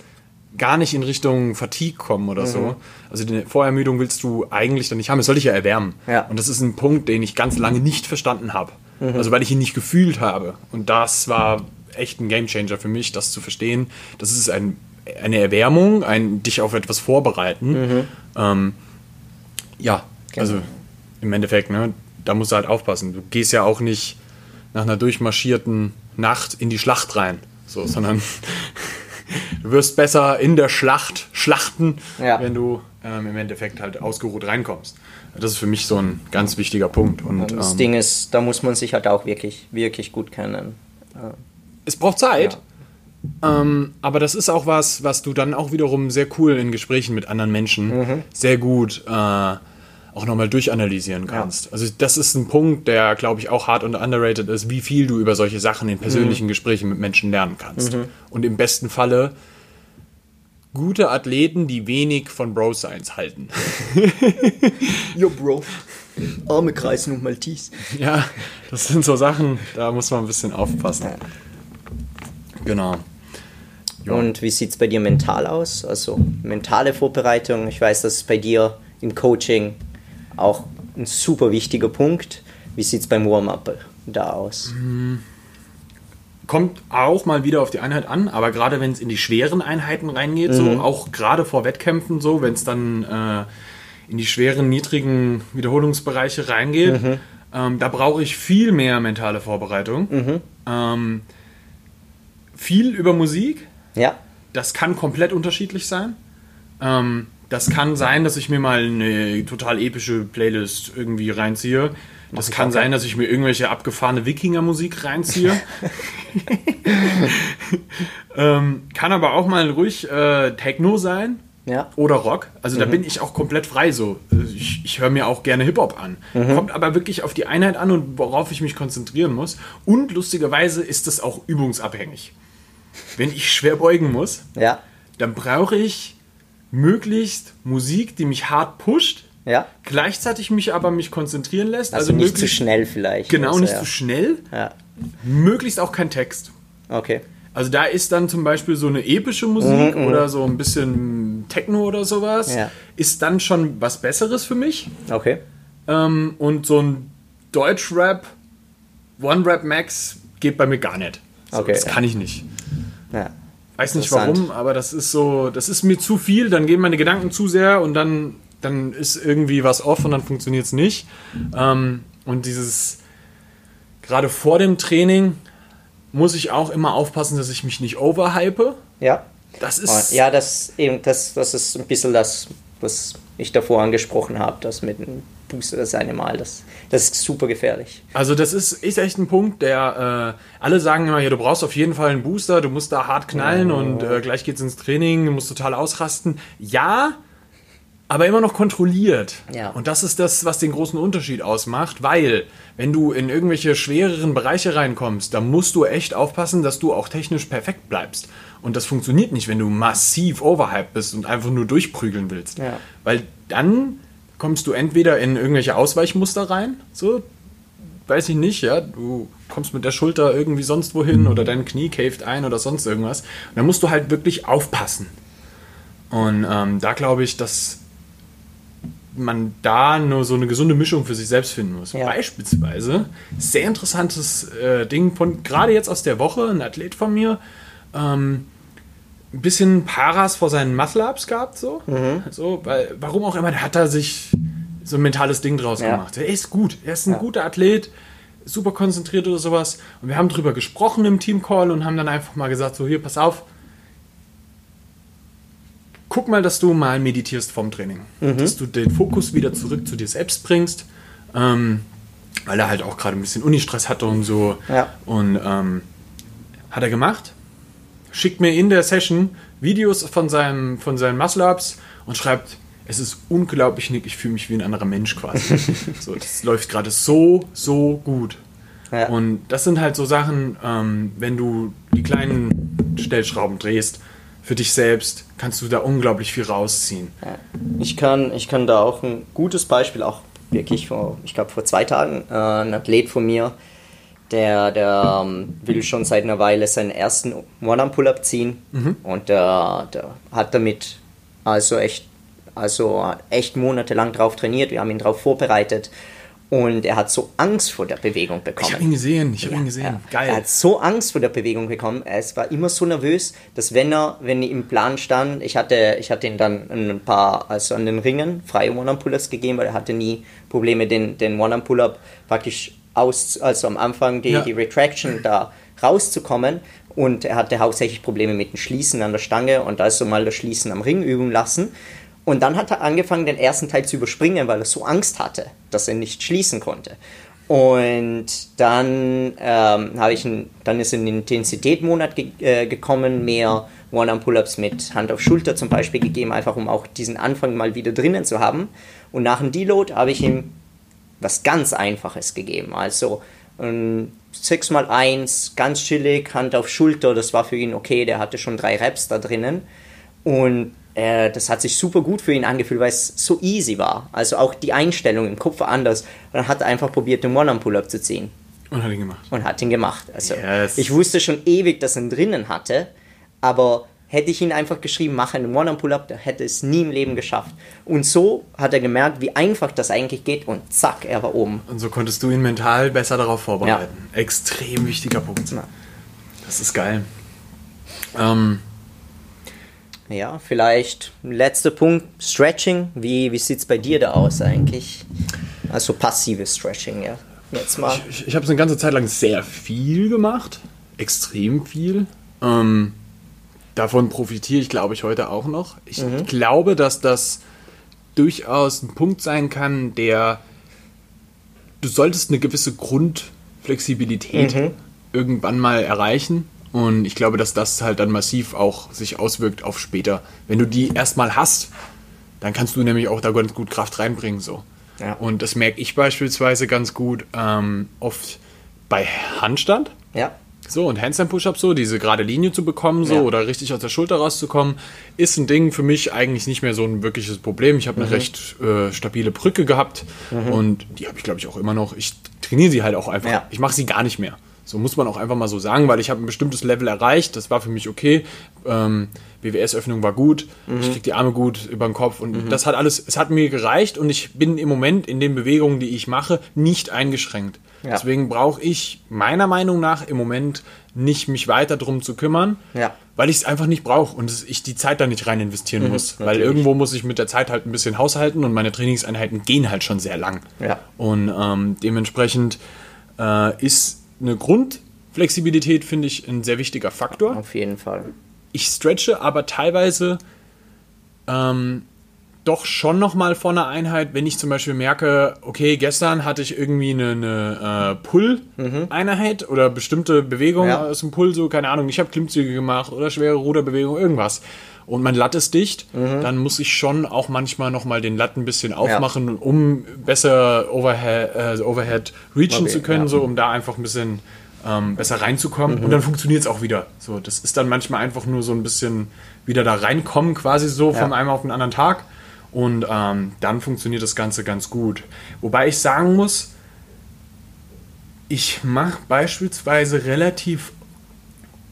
gar nicht in Richtung Fatigue kommen oder Mhm. so. Also die Vorermüdung willst du eigentlich dann nicht haben, es soll dich ja erwärmen. Ja. Und das ist ein Punkt, den ich ganz lange nicht verstanden habe. Mhm. Also weil ich ihn nicht gefühlt habe. Und das war echt ein Gamechanger für mich, das zu verstehen. Das ist ein, eine Erwärmung, ein dich auf etwas vorbereiten. Mhm. Ähm, ja, also im Endeffekt, ne, da musst du halt aufpassen. Du gehst ja auch nicht nach einer durchmarschierten Nacht in die Schlacht rein, so, sondern du wirst besser in der Schlacht schlachten, Ja. wenn du ähm, im Endeffekt halt ausgeruht reinkommst. Das ist für mich so ein ganz wichtiger Punkt. Und, Und das ähm, Ding ist, da muss man sich halt auch wirklich, wirklich gut kennen. es braucht Zeit. Ähm, aber das ist auch was, was du dann auch wiederum sehr cool in Gesprächen mit anderen Menschen sehr gut äh, auch nochmal durchanalysieren kannst. Also das ist ein Punkt, der, glaube ich, auch hart und underrated ist, wie viel du über solche Sachen in persönlichen Gesprächen mit Menschen lernen kannst. Und im besten Falle gute Athleten, die wenig von Bro Science halten. Jo, Bro. Arme kreisen und Maltese. ja, das sind so Sachen, da muss man ein bisschen aufpassen. Genau. Ja. Und wie sieht es bei dir mental aus? Also mentale Vorbereitung. Ich weiß, das ist bei dir im Coaching auch ein super wichtiger Punkt. Wie sieht es beim Warm-up da aus? kommt auch mal wieder auf die Einheit an, aber gerade wenn es in die schweren Einheiten reingeht, so auch gerade vor Wettkämpfen, so wenn es dann äh, in die schweren, niedrigen Wiederholungsbereiche reingeht, ähm, da brauche ich viel mehr mentale Vorbereitung. Ähm, viel über Musik, Ja, das kann komplett unterschiedlich sein. Ähm, das kann sein, dass ich mir mal eine total epische Playlist irgendwie reinziehe. Das kann sein, dass ich mir irgendwelche abgefahrene Wikinger-Musik reinziehe. ähm, kann aber auch mal ruhig äh, Techno sein ja, oder Rock. Also da bin ich auch komplett frei so. Ich, ich höre mir auch gerne Hip-Hop an. Kommt aber wirklich auf die Einheit an und worauf ich mich konzentrieren muss. Und lustigerweise ist das auch übungsabhängig. Wenn ich schwer beugen muss, ja, dann brauche ich möglichst Musik, die mich hart pusht, ja. gleichzeitig mich aber mich konzentrieren lässt. Also, nicht zu schnell vielleicht. Genau, also, nicht ja. zu schnell. Ja, Möglichst auch kein Text. okay. Also da ist dann zum Beispiel so eine epische Musik oder so ein bisschen Techno oder sowas, Mhm, Ja. ist dann schon was Besseres für mich. Okay. Ähm, und so ein Deutschrap, One-Rap Max geht bei mir gar nicht. So, Okay, das kann ich nicht. Ja. Weiß nicht warum, aber das ist so, das ist mir zu viel, dann gehen meine Gedanken zu sehr und dann, dann ist irgendwie was off und dann funktioniert es nicht. Ähm, und dieses, gerade vor dem Training muss ich auch immer aufpassen, dass ich mich nicht overhype. Ja. Das Und ist, Ja, das, eben, das, das ist ein bisschen das, was ich davor angesprochen habe, das mit dem Booster das eine Mal. Das, das ist super gefährlich. also das ist, ist echt ein Punkt, der, äh, alle sagen immer, ja, du brauchst auf jeden Fall einen Booster, du musst da hart knallen und äh, gleich geht's ins Training, du musst total ausrasten. Ja, aber immer noch kontrolliert. Ja. Und das ist das, was den großen Unterschied ausmacht, weil wenn du in irgendwelche schwereren Bereiche reinkommst, dann musst du echt aufpassen, dass du auch technisch perfekt bleibst. Und das funktioniert nicht, wenn du massiv overhyped bist und einfach nur durchprügeln willst. Ja. Weil dann kommst du entweder in irgendwelche Ausweichmuster rein, so, weiß ich nicht, ja, du kommst mit der Schulter irgendwie sonst wohin oder dein Knie caved ein oder sonst irgendwas. Und dann musst du halt wirklich aufpassen. Und ähm, da glaube ich, dass man da nur so eine gesunde Mischung für sich selbst finden muss. Ja. Beispielsweise, sehr interessantes äh, Ding von gerade jetzt aus der Woche, ein Athlet von mir, ähm, ein bisschen Paras vor seinen Muscle-Ups gehabt, so. so weil, warum auch immer, der hat da sich so ein mentales Ding draus Ja. gemacht. Er ist gut, er ist ein guter Athlet, super konzentriert oder sowas. Und wir haben drüber gesprochen im Team-Call und haben dann einfach mal gesagt, so hier, pass auf, guck mal, dass du mal meditierst vom Training. Dass du den Fokus wieder zurück zu dir selbst bringst. Ähm, weil er halt auch gerade ein bisschen Unistress hatte und so. Ja. Und ähm, hat er gemacht. Schickt mir in der Session Videos von, seinem, von seinen Muscle-Ups und schreibt, es ist unglaublich, Nick, ich fühle mich wie ein anderer Mensch quasi. so, das läuft gerade so, so gut. Ja. Und das sind halt so Sachen, ähm, wenn du die kleinen Stellschrauben drehst, für dich selbst, kannst du da unglaublich viel rausziehen. Ich kann, ich kann da auch ein gutes Beispiel, auch wirklich vor, ich glaube vor zwei Tagen, äh, ein Athlet von mir, der, der ähm, will schon seit einer Weile seinen ersten One-Arm-Pull-Up ziehen und der, der hat damit also echt, also echt monatelang drauf trainiert, wir haben ihn darauf vorbereitet und er hat so Angst vor der Bewegung bekommen. Ich habe ihn gesehen, ich habe ihn gesehen. Ja. Geil. Er hat so Angst vor der Bewegung bekommen. Er war immer so nervös, dass wenn er, wenn er im Plan stand, ich hatte, ich hatte ihm dann ein paar, also an den Ringen, freie One-Arm-Pull-Ups gegeben, weil er hatte nie Probleme, den, den One-Arm-Pull-Up praktisch aus, also am Anfang die, Ja. die Retraction da rauszukommen. Und er hatte hauptsächlich Probleme mit dem Schließen an der Stange und also mal das Schließen am Ring üben lassen. Und dann hat er angefangen, den ersten Teil zu überspringen, weil er so Angst hatte, dass er nicht schließen konnte. Und dann ähm, habe ich ein, dann ist ein Intensitätmonat ge äh, gekommen, mehr One-Arm-Pull-Ups mit Hand auf Schulter zum Beispiel gegeben, einfach um auch diesen Anfang mal wieder drinnen zu haben. Und nach dem Deload habe ich ihm was ganz Einfaches gegeben. Also ein 6x1, ganz chillig, Hand auf Schulter, das war für ihn okay, der hatte schon drei Reps da drinnen. Und äh, das hat sich super gut für ihn angefühlt, weil es so easy war. Also auch die Einstellung im Kopf war anders. Und dann hat er einfach probiert, den One-Arm-Pull-Up zu ziehen. Und hat ihn gemacht. Und hat ihn gemacht. Also Yes. ich wusste schon ewig, dass er ihn drinnen hatte, aber hätte ich ihn einfach geschrieben, mache einen One-Arm-Pull-Up, der hätte es nie im Leben geschafft. Und so hat er gemerkt, wie einfach das eigentlich geht und zack, er war oben. Und so konntest du ihn mental besser darauf vorbereiten. Extrem wichtiger Punkt. Ja. Das ist geil. Ähm, Ja, vielleicht letzter Punkt, Stretching. Wie, wie sieht es bei dir da aus eigentlich? Also passives Stretching, ja. Jetzt mal. ich ich habe es eine ganze Zeit lang sehr viel gemacht. Extrem viel. Ähm, davon profitiere ich, glaube ich, heute auch noch. Ich glaube, dass das durchaus ein Punkt sein kann, der du solltest eine gewisse Grundflexibilität irgendwann mal erreichen. Und ich glaube, dass das halt dann massiv auch sich auswirkt auf später. Wenn du die erstmal hast, dann kannst du nämlich auch da ganz gut Kraft reinbringen. So. Ja. Und das merke ich beispielsweise ganz gut ähm, oft bei Handstand. Ja, So, und Handstand-Push-Up so, diese gerade Linie zu bekommen, so, Ja. oder richtig aus der Schulter rauszukommen, ist ein Ding für mich eigentlich nicht mehr so ein wirkliches Problem. Ich habe Mhm. eine recht äh, stabile Brücke gehabt und die habe ich, glaube ich, auch immer noch. Ich trainiere sie halt auch einfach. Ja. Ich mache sie gar nicht mehr. So muss man auch einfach mal so sagen, weil ich habe ein bestimmtes Level erreicht. Das war für mich okay. Ähm, BWS-Öffnung war gut. Ich krieg die Arme gut über den Kopf und das hat alles, es hat mir gereicht und ich bin im Moment in den Bewegungen, die ich mache, nicht eingeschränkt. Ja. Deswegen brauche ich meiner Meinung nach im Moment nicht mich weiter drum zu kümmern, Ja. weil ich es einfach nicht brauche und ich die Zeit da nicht rein investieren muss. Weil natürlich. irgendwo muss ich mit der Zeit halt ein bisschen haushalten und meine Trainingseinheiten gehen halt schon sehr lang. Ja. Und ähm, dementsprechend äh, ist eine Grundflexibilität, finde ich, ein sehr wichtiger Faktor auf jeden Fall. ich stretche aber teilweise ähm, doch schon noch mal vor einer Einheit, wenn ich zum Beispiel merke, okay, gestern hatte ich irgendwie eine, eine äh, Pull-Einheit oder bestimmte Bewegungen Ja. aus dem Pull, so keine Ahnung, ich habe Klimmzüge gemacht oder schwere Ruderbewegungen, irgendwas. Und mein Latt ist dicht, dann muss ich schon auch manchmal noch mal den Latt ein bisschen aufmachen, um besser Overhead, äh, Overhead reachen Okay, zu können, ja. so um da einfach ein bisschen ähm, besser reinzukommen. Und dann funktioniert es auch wieder. So, das ist dann manchmal einfach nur so ein bisschen wieder da reinkommen, quasi so von einem auf den anderen Tag. Und ähm, dann funktioniert das Ganze ganz gut. Wobei ich sagen muss, ich mache beispielsweise relativ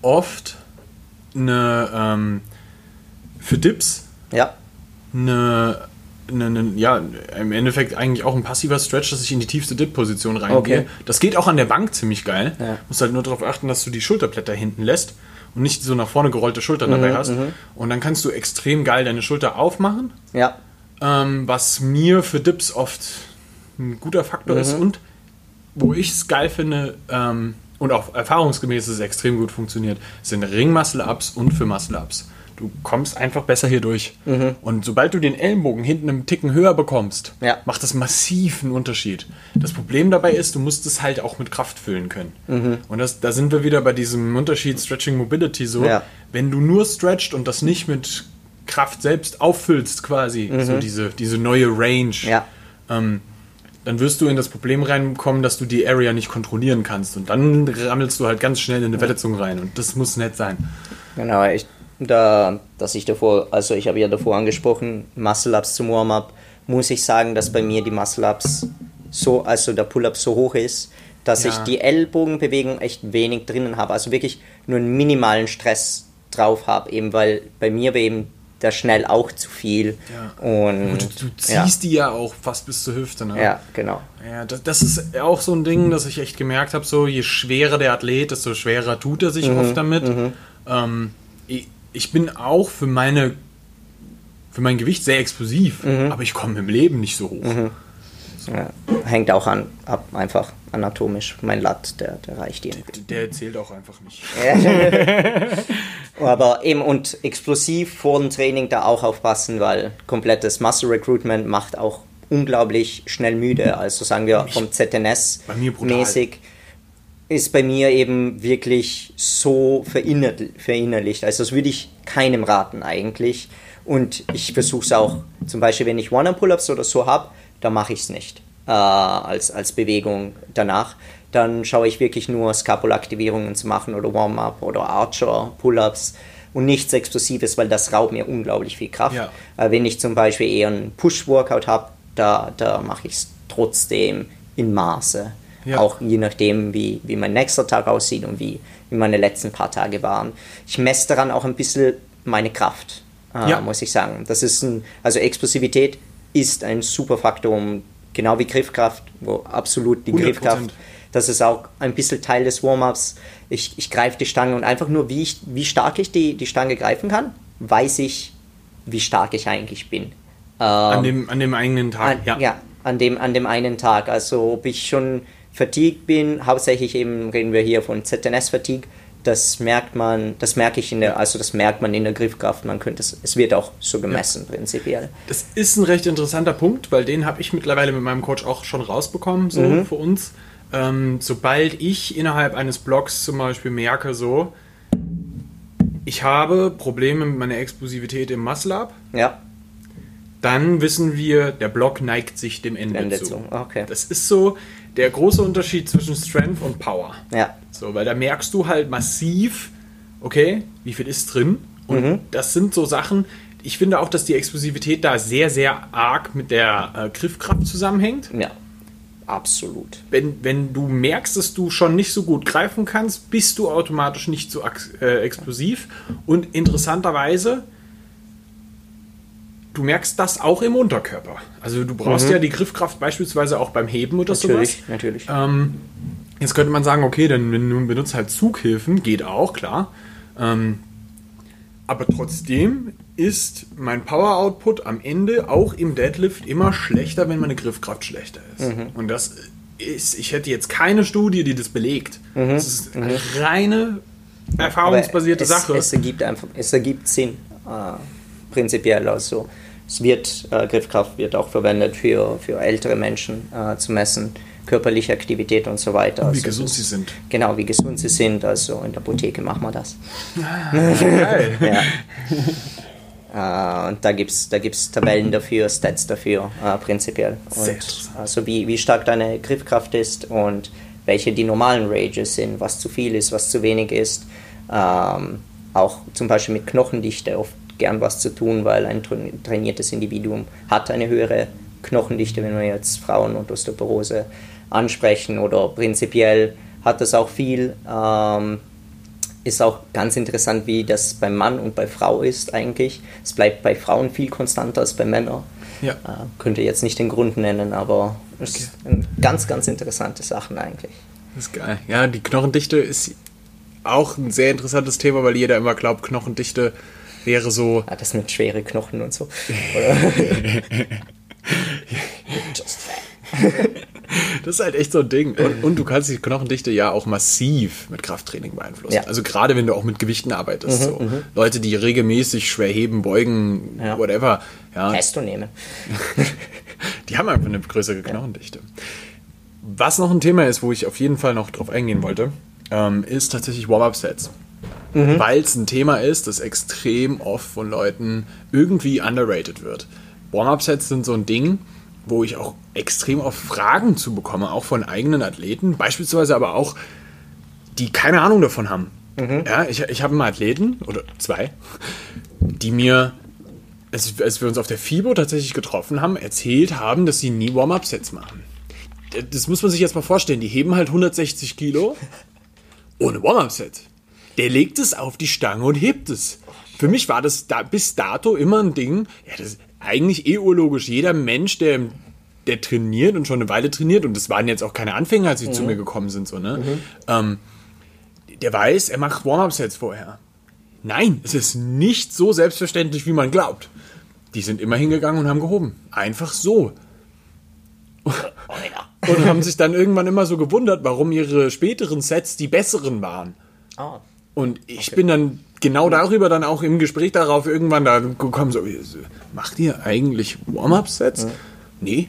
oft eine ähm, für Dips Ja, eine, eine, eine, ja, im Endeffekt eigentlich auch ein passiver Stretch, dass ich in die tiefste Dip-Position reingehe. Okay. Das geht auch an der Bank ziemlich geil. Ja. Musst halt nur darauf achten, dass du die Schulterblätter hinten lässt und nicht so nach vorne gerollte Schultern Mhm, dabei hast. Und dann kannst du extrem geil deine Schulter aufmachen, ja, ähm, was mir für Dips oft ein guter Faktor ist Mhm. und wo ich es geil finde ähm, und auch erfahrungsgemäß es extrem gut funktioniert, sind Ring-Muscle-Ups und für Muscle-Ups. Du kommst einfach besser hier durch. Mhm. Und sobald du den Ellenbogen hinten einen Ticken höher bekommst, Ja. macht das massiv einen Unterschied. Das Problem dabei ist, du musst es halt auch mit Kraft füllen können. Mhm. Und das, da sind wir wieder bei diesem Unterschied Stretching Mobility so. Ja. Wenn du nur stretcht und das nicht mit Kraft selbst auffüllst quasi, so diese, diese neue Range, Mhm. ja, ähm, dann wirst du in das Problem reinkommen, dass du die Area nicht kontrollieren kannst. Und dann rammelst du halt ganz schnell in eine Verletzung rein. Und das muss nett sein. genau. Ich, da, dass ich davor, also ich habe ja davor angesprochen, Muscle-Ups zum Warm-Up, muss ich sagen, dass bei mir die Muscle-Ups so, also der Pull-Up so hoch ist, dass Ja. ich die Ellbogenbewegung echt wenig drinnen habe. Also wirklich nur einen minimalen Stress drauf habe, eben weil bei mir war eben der schnell auch zu viel. Ja. Und Du, du ziehst die ja auch fast bis zur Hüfte. Ne? ja, ja, genau. Ja, das, das ist auch so ein Ding, das ich echt gemerkt habe, so je schwerer der Athlet, desto schwerer tut er sich Mhm, oft damit. Ähm, ich, bin auch für meine für mein Gewicht sehr explosiv, Mhm. aber ich komme im Leben nicht so hoch. Ja. hängt auch an, ab, einfach anatomisch. Mein Lat, der, der reicht irgendwie. Der zählt auch einfach nicht. Aber eben und explosiv vor dem Training da auch aufpassen, weil komplettes Muscle Recruitment macht auch unglaublich schnell müde. Also sagen wir vom ZNS Bei mir brutal. mäßig ist bei mir eben wirklich so verinner verinnerlicht. Also das würde ich keinem raten eigentlich. Und ich versuche es auch, zum Beispiel wenn ich One-Arm-Pull-Ups oder so habe, dann mache ich es nicht äh, als, als Bewegung danach. Dann schaue ich wirklich nur Scapula-Aktivierungen zu machen oder Warm-Up oder Archer-Pull-Ups und nichts Explosives, weil das raubt mir unglaublich viel Kraft. Ja. Äh, wenn ich zum Beispiel eher einen Push-Workout habe, da, da mache ich es trotzdem in Maße. Ja. Auch je nachdem, wie, wie mein nächster Tag aussieht und wie, wie meine letzten paar Tage waren. Ich messe daran auch ein bisschen meine Kraft, äh, Ja. muss ich sagen. Das ist ein, also Explosivität ist ein super Faktor, um genau wie Griffkraft, wo absolut die 100%. Griffkraft, das ist auch ein bisschen Teil des Warm-ups. Ich, ich greife die Stange und einfach nur, wie, ich, wie stark ich die, die Stange greifen kann, weiß ich, wie stark ich eigentlich bin. An dem, an dem eigenen Tag. An, ja. an, dem, an dem einen Tag. Also ob ich schon fatigued bin, hauptsächlich eben reden wir hier von ZNS-Fatigue, das merkt man, das merke ich in der, also das merkt man in der Griffkraft, man könnte es, es wird auch so gemessen prinzipiell. Das ist ein recht interessanter Punkt, weil den habe ich mittlerweile mit meinem Coach auch schon rausbekommen, so für uns. Ähm, sobald ich innerhalb eines Blocks zum Beispiel merke, so, ich habe Probleme mit meiner Explosivität im Muscle-Up, Ja, dann wissen wir, der Block neigt sich dem Ende, Ende zu. zu, okay. Das ist so der große Unterschied zwischen Strength und Power. ja, So, weil da merkst du halt massiv, okay, wie viel ist drin? Und Mhm. das sind so Sachen, ich finde auch, dass die Explosivität da sehr, sehr arg mit der äh, Griffkraft zusammenhängt. ja, absolut. Wenn, wenn du merkst, dass du schon nicht so gut greifen kannst, bist du automatisch nicht so äh, explosiv. Und interessanterweise, du merkst das auch im Unterkörper. Also du brauchst ja die Griffkraft beispielsweise auch beim Heben oder sowas. Mhm. Natürlich, natürlich. Ähm, jetzt könnte man sagen, okay, dann benutzt halt Zughilfen, geht auch, klar. Ähm, aber trotzdem ist mein Power Output am Ende auch im Deadlift immer schlechter, wenn meine Griffkraft schlechter ist. Mhm. Und das ist, ich hätte jetzt keine Studie, die das belegt. Mhm. Das ist eine reine erfahrungsbasierte es, Sache. Es ergibt einfach, es ergibt Sinn, äh, prinzipiell. Also es wird, äh, Griffkraft wird auch verwendet für, für ältere Menschen äh, zu messen, körperliche Aktivität und so weiter. wie Also gesund sie sind. Genau, wie gesund sie sind. Also in der Apotheke machen wir das. Geil. Ja. Äh, und da gibt es da gibt's Tabellen dafür, Stats dafür, äh, prinzipiell. Sehr Und interessant. also wie, wie stark deine Griffkraft ist und welche die normalen Rages sind, was zu viel ist, was zu wenig ist. Ähm, auch zum Beispiel mit Knochendichte oft gern was zu tun, weil ein tra- trainiertes Individuum hat eine höhere Knochendichte, wenn wir jetzt Frauen und Osteoporose ansprechen oder prinzipiell hat das auch viel ähm, ist auch ganz interessant, wie das bei Mann und bei Frau ist eigentlich. Es bleibt bei Frauen viel konstanter als bei Männern. Ja. Äh, könnte jetzt nicht den Grund nennen, aber es ist ein ganz, ganz interessante Sachen eigentlich. Das ist geil. Ja, die Knochendichte ist auch ein sehr interessantes Thema, weil jeder immer glaubt, Knochendichte wäre so. Ja, das mit schwere Knochen und so. Just fat. Das ist halt echt so ein Ding. Und, und du kannst die Knochendichte ja auch massiv mit Krafttraining beeinflussen. Ja. Also gerade wenn du auch mit Gewichten arbeitest. so. Leute, die regelmäßig schwer heben, beugen, Ja. whatever, ja, Testo nehmen. die haben einfach eine größere Knochendichte. Was noch ein Thema ist, wo ich auf jeden Fall noch drauf eingehen wollte, ähm, ist tatsächlich Warm-Up-Sets. Weil es ein Thema ist, das extrem oft von Leuten irgendwie underrated wird. Warm-Up-Sets sind so ein Ding, wo ich auch extrem oft Fragen zu bekomme, auch von eigenen Athleten, beispielsweise aber auch, die keine Ahnung davon haben. Ja, ich, ich habe einen Athleten, oder zwei, die mir, als, als wir uns auf der FIBO tatsächlich getroffen haben, erzählt haben, dass sie nie Warm-Up-Sets machen. Das muss man sich jetzt mal vorstellen. Die heben halt 160 Kilo ohne Warm-Up-Set. Der legt es auf die Stange und hebt es. Für mich war das da, bis dato immer ein Ding, ja, das ist eigentlich eh urlogisch. Jeder Mensch, der, der trainiert und schon eine Weile trainiert, und das waren jetzt auch keine Anfänger, als sie zu mir gekommen sind, so, ne? Ähm, der weiß, er macht Warm-Up-Sets vorher. Nein, es ist nicht so selbstverständlich, wie man glaubt. Die sind immer hingegangen und haben gehoben. Einfach so. und haben sich dann irgendwann immer so gewundert, warum ihre späteren Sets die besseren waren. Ah. Und ich bin dann genau darüber dann auch im Gespräch darauf irgendwann da gekommen, so, macht ihr eigentlich Warm-Up-Sets? Nee.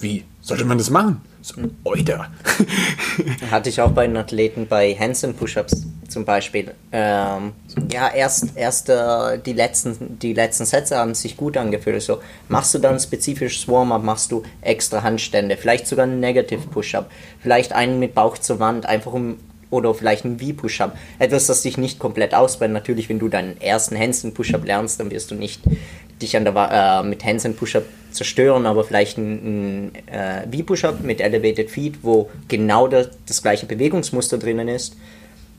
Wie? Sollte man das machen? So, oida. Hatte ich auch bei den Athleten bei Hansen Push-Ups zum Beispiel. Ähm, ja, erst, erst äh, die, letzten, die letzten Sätze haben sich gut angefühlt. So, machst du dann ein spezifisches Warm-up, machst du extra Handstände, vielleicht sogar einen Negative Push-Up, vielleicht einen mit Bauch zur Wand, einfach um oder vielleicht ein V-Push-Up. Etwas, das dich nicht komplett ausbrennt. Natürlich, wenn du deinen ersten Handstand-Push-Up lernst, dann wirst du nicht dich an der, äh, mit Handstand-Push-Up zerstören, aber vielleicht ein, ein äh, V-Push-Up mit Elevated Feet, wo genau das, das gleiche Bewegungsmuster drinnen ist,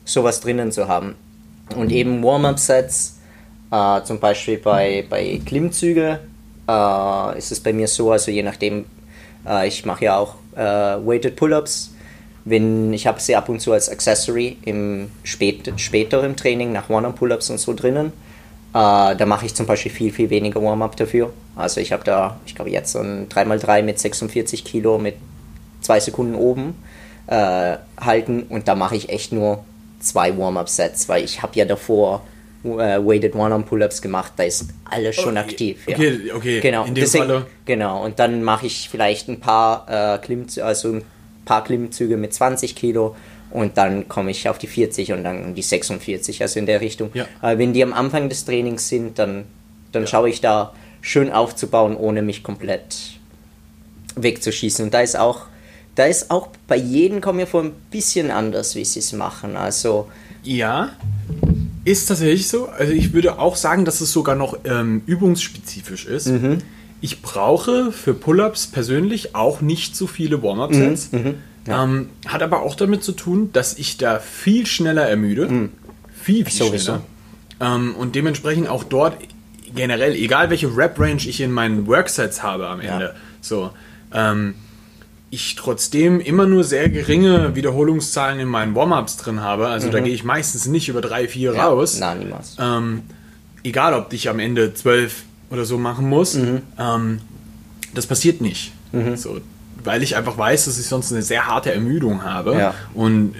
sowas drinnen zu haben. Und eben Warm-Up-Sets, äh, zum Beispiel bei, bei Klimmzüge, äh, ist es bei mir so, also je nachdem, äh, ich mache ja auch äh, Weighted Pull-Ups, wenn ich habe sie ab und zu als Accessory im spät, später im Training nach One-Arm-Pull-Ups und so drinnen. Äh, da mache ich zum Beispiel viel, viel weniger Warm-up dafür. Also ich habe da, ich glaube jetzt so ein 3x3 mit 46 Kilo mit zwei Sekunden oben äh, halten und da mache ich echt nur zwei Warm-up-Sets, weil ich habe ja davor äh, weighted One-Arm Pull-ups gemacht, da ist alles schon Okay, aktiv. Ja. okay, okay, Genau, in dem deswegen, Falle- genau. Und dann mache ich vielleicht ein paar Klimmzüge, also ein paar Klimmzüge mit 20 Kilo und dann komme ich auf die 40 und dann die 46, also in der Richtung. Ja. Äh, wenn die am Anfang des Trainings sind, dann, dann schaue ich da schön aufzubauen, ohne mich komplett wegzuschießen. Und da ist auch, da ist auch bei jedem kommen wir vor ein bisschen anders, wie sie es machen. Also Ja, ist tatsächlich so. Also ich würde auch sagen, dass es sogar noch ähm, übungsspezifisch ist. Mhm. Ich brauche für Pull-ups persönlich auch nicht so viele Warm-up-Sets. Mhm. Ähm, hat aber auch damit zu tun, dass ich da viel schneller ermüde. Viel, viel Mhm. Sowieso. schneller. Ähm, und dementsprechend auch dort generell, egal welche Rap-Range ich in meinen Worksets habe am Ja. Ende, so, ähm, ich trotzdem immer nur sehr geringe Wiederholungszahlen in meinen Warm-ups drin habe. Also da gehe ich meistens nicht über drei, vier raus. Na, niemals. Ähm, egal, ob ich am Ende zwölf oder so machen muss, Mhm. ähm, das passiert nicht. So, weil ich einfach weiß, dass ich sonst eine sehr harte Ermüdung habe. Ja. Und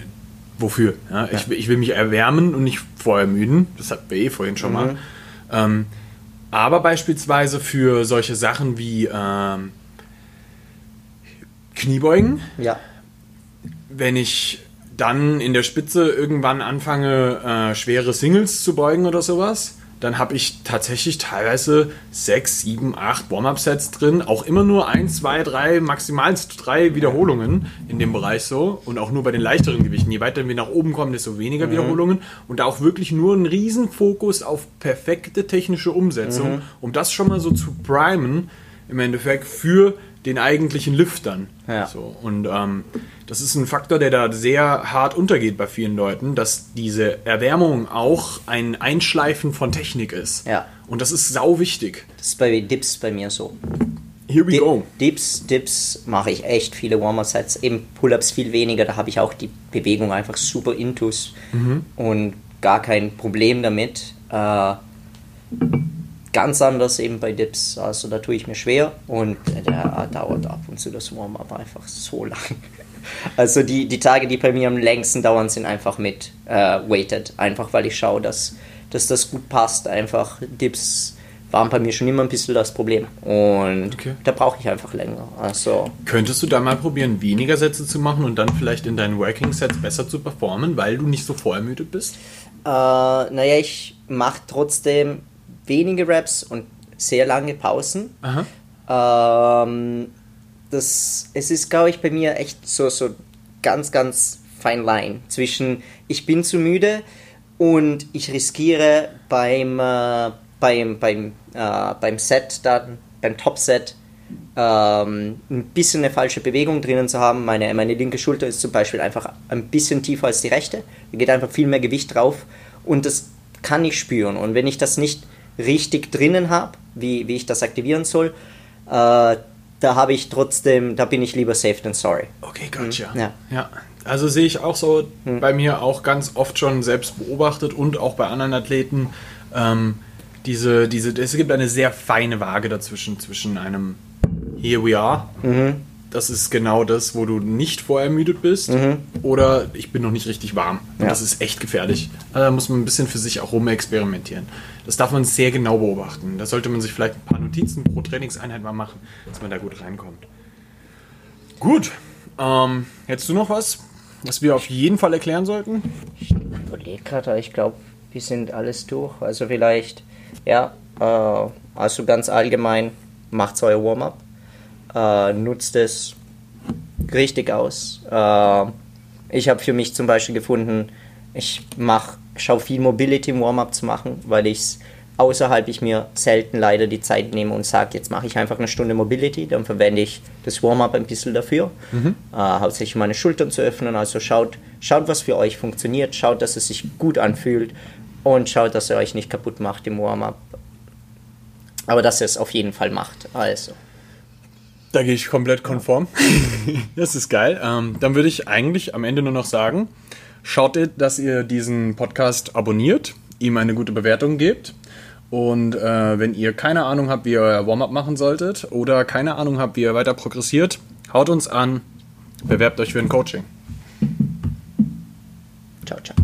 wofür? Ja, ich, will- ich will mich erwärmen und nicht vorermüden. Das hatten wir eh vorhin schon Mhm. mal. Ähm, aber beispielsweise für solche Sachen wie ähm, Kniebeugen, Ja. wenn ich dann in der Spitze irgendwann anfange, äh, schwere Singles zu beugen oder sowas, dann habe ich tatsächlich teilweise sechs, sieben, acht Warm-Up-Sets drin. Auch immer nur ein, zwei, drei, maximal drei Wiederholungen in dem Bereich so. Und auch nur bei den leichteren Gewichten. Je weiter wir nach oben kommen, desto weniger Wiederholungen. Und da auch wirklich nur ein Riesenfokus auf perfekte technische Umsetzung, um das schon mal so zu primen, im Endeffekt für den eigentlichen Liftern. Ja. So, und ähm, das ist ein Faktor, der da sehr hart untergeht bei vielen Leuten, dass diese Erwärmung auch ein Einschleifen von Technik ist. Ja. Und das ist sau wichtig. Das ist bei Dips bei mir so. Here we Di- go. Dips, Dips mache ich echt viele Warm-Up-Sets. Eben Pull-Ups viel weniger, da habe ich auch die Bewegung einfach super intus und gar kein Problem damit. Äh, ganz anders eben bei Dips, also da tue ich mir schwer und da dauert ab und zu das Warm-Up einfach so lang. Also die, die Tage, die bei mir am längsten dauern, sind einfach mit äh, Weighted, einfach weil ich schaue, dass, dass das gut passt. Einfach Dips waren bei mir schon immer ein bisschen das Problem und Okay. da brauche ich einfach länger. Also Könntest du da mal probieren, weniger Sätze zu machen und dann vielleicht in deinen Working Sets besser zu performen, weil du nicht so vorermüdet bist? Äh, naja, ich mache trotzdem wenige Raps und sehr lange Pausen. Ähm, das, es ist, glaube ich, bei mir echt so, so ganz, ganz fine line zwischen ich bin zu müde und ich riskiere beim, äh, beim, beim, äh, beim Set dann, beim Top-Set, ähm, ein bisschen eine falsche Bewegung drinnen zu haben. Meine, meine linke Schulter ist zum Beispiel einfach ein bisschen tiefer als die rechte. Da geht einfach viel mehr Gewicht drauf und das kann ich spüren. Und wenn ich das nicht richtig drinnen habe, wie, wie ich das aktivieren soll, äh, da habe ich trotzdem, da bin ich lieber safe than sorry. Okay, gotcha. Ja. ja. Also sehe ich auch so bei mir auch ganz oft schon selbst beobachtet und auch bei anderen Athleten. Ähm, diese, diese, es gibt eine sehr feine Waage dazwischen, zwischen einem Here we are das ist genau das, wo du nicht vorermüdet bist oder ich bin noch nicht richtig warm. Ja. das ist echt gefährlich. Also da muss man ein bisschen für sich auch rumexperimentieren. Das darf man sehr genau beobachten. Da sollte man sich vielleicht ein paar Notizen pro Trainingseinheit mal machen, dass man da gut reinkommt. Gut. Ähm, hättest du noch was, was wir auf jeden Fall erklären sollten? Ich überlege gerade, ich glaube, wir sind alles durch. Also vielleicht, ja, äh, also ganz allgemein, macht euer Warm-up, äh, nutzt es richtig aus. Äh, ich habe für mich zum Beispiel gefunden, ich mach, schaue viel Mobility im Warm-up zu machen, weil ich es außerhalb ich mir selten leider die Zeit nehme und sage, jetzt mache ich einfach eine Stunde Mobility, dann verwende ich das Warm-up ein bisschen dafür, äh, hauptsächlich meine Schultern zu öffnen. Also schaut, schaut, was für euch funktioniert, schaut, dass es sich gut anfühlt und schaut, dass ihr euch nicht kaputt macht im Warm-up. Aber dass ihr es auf jeden Fall macht. Also. Da gehe ich komplett konform. das ist geil. Ähm, dann würde ich eigentlich am Ende nur noch sagen, schaut, dass ihr diesen Podcast abonniert, ihm eine gute Bewertung gebt. Und äh, wenn ihr keine Ahnung habt, wie ihr euer Warm-up machen solltet oder keine Ahnung habt, wie ihr weiter progressiert, haut uns an, bewerbt euch für ein Coaching. Ciao, ciao.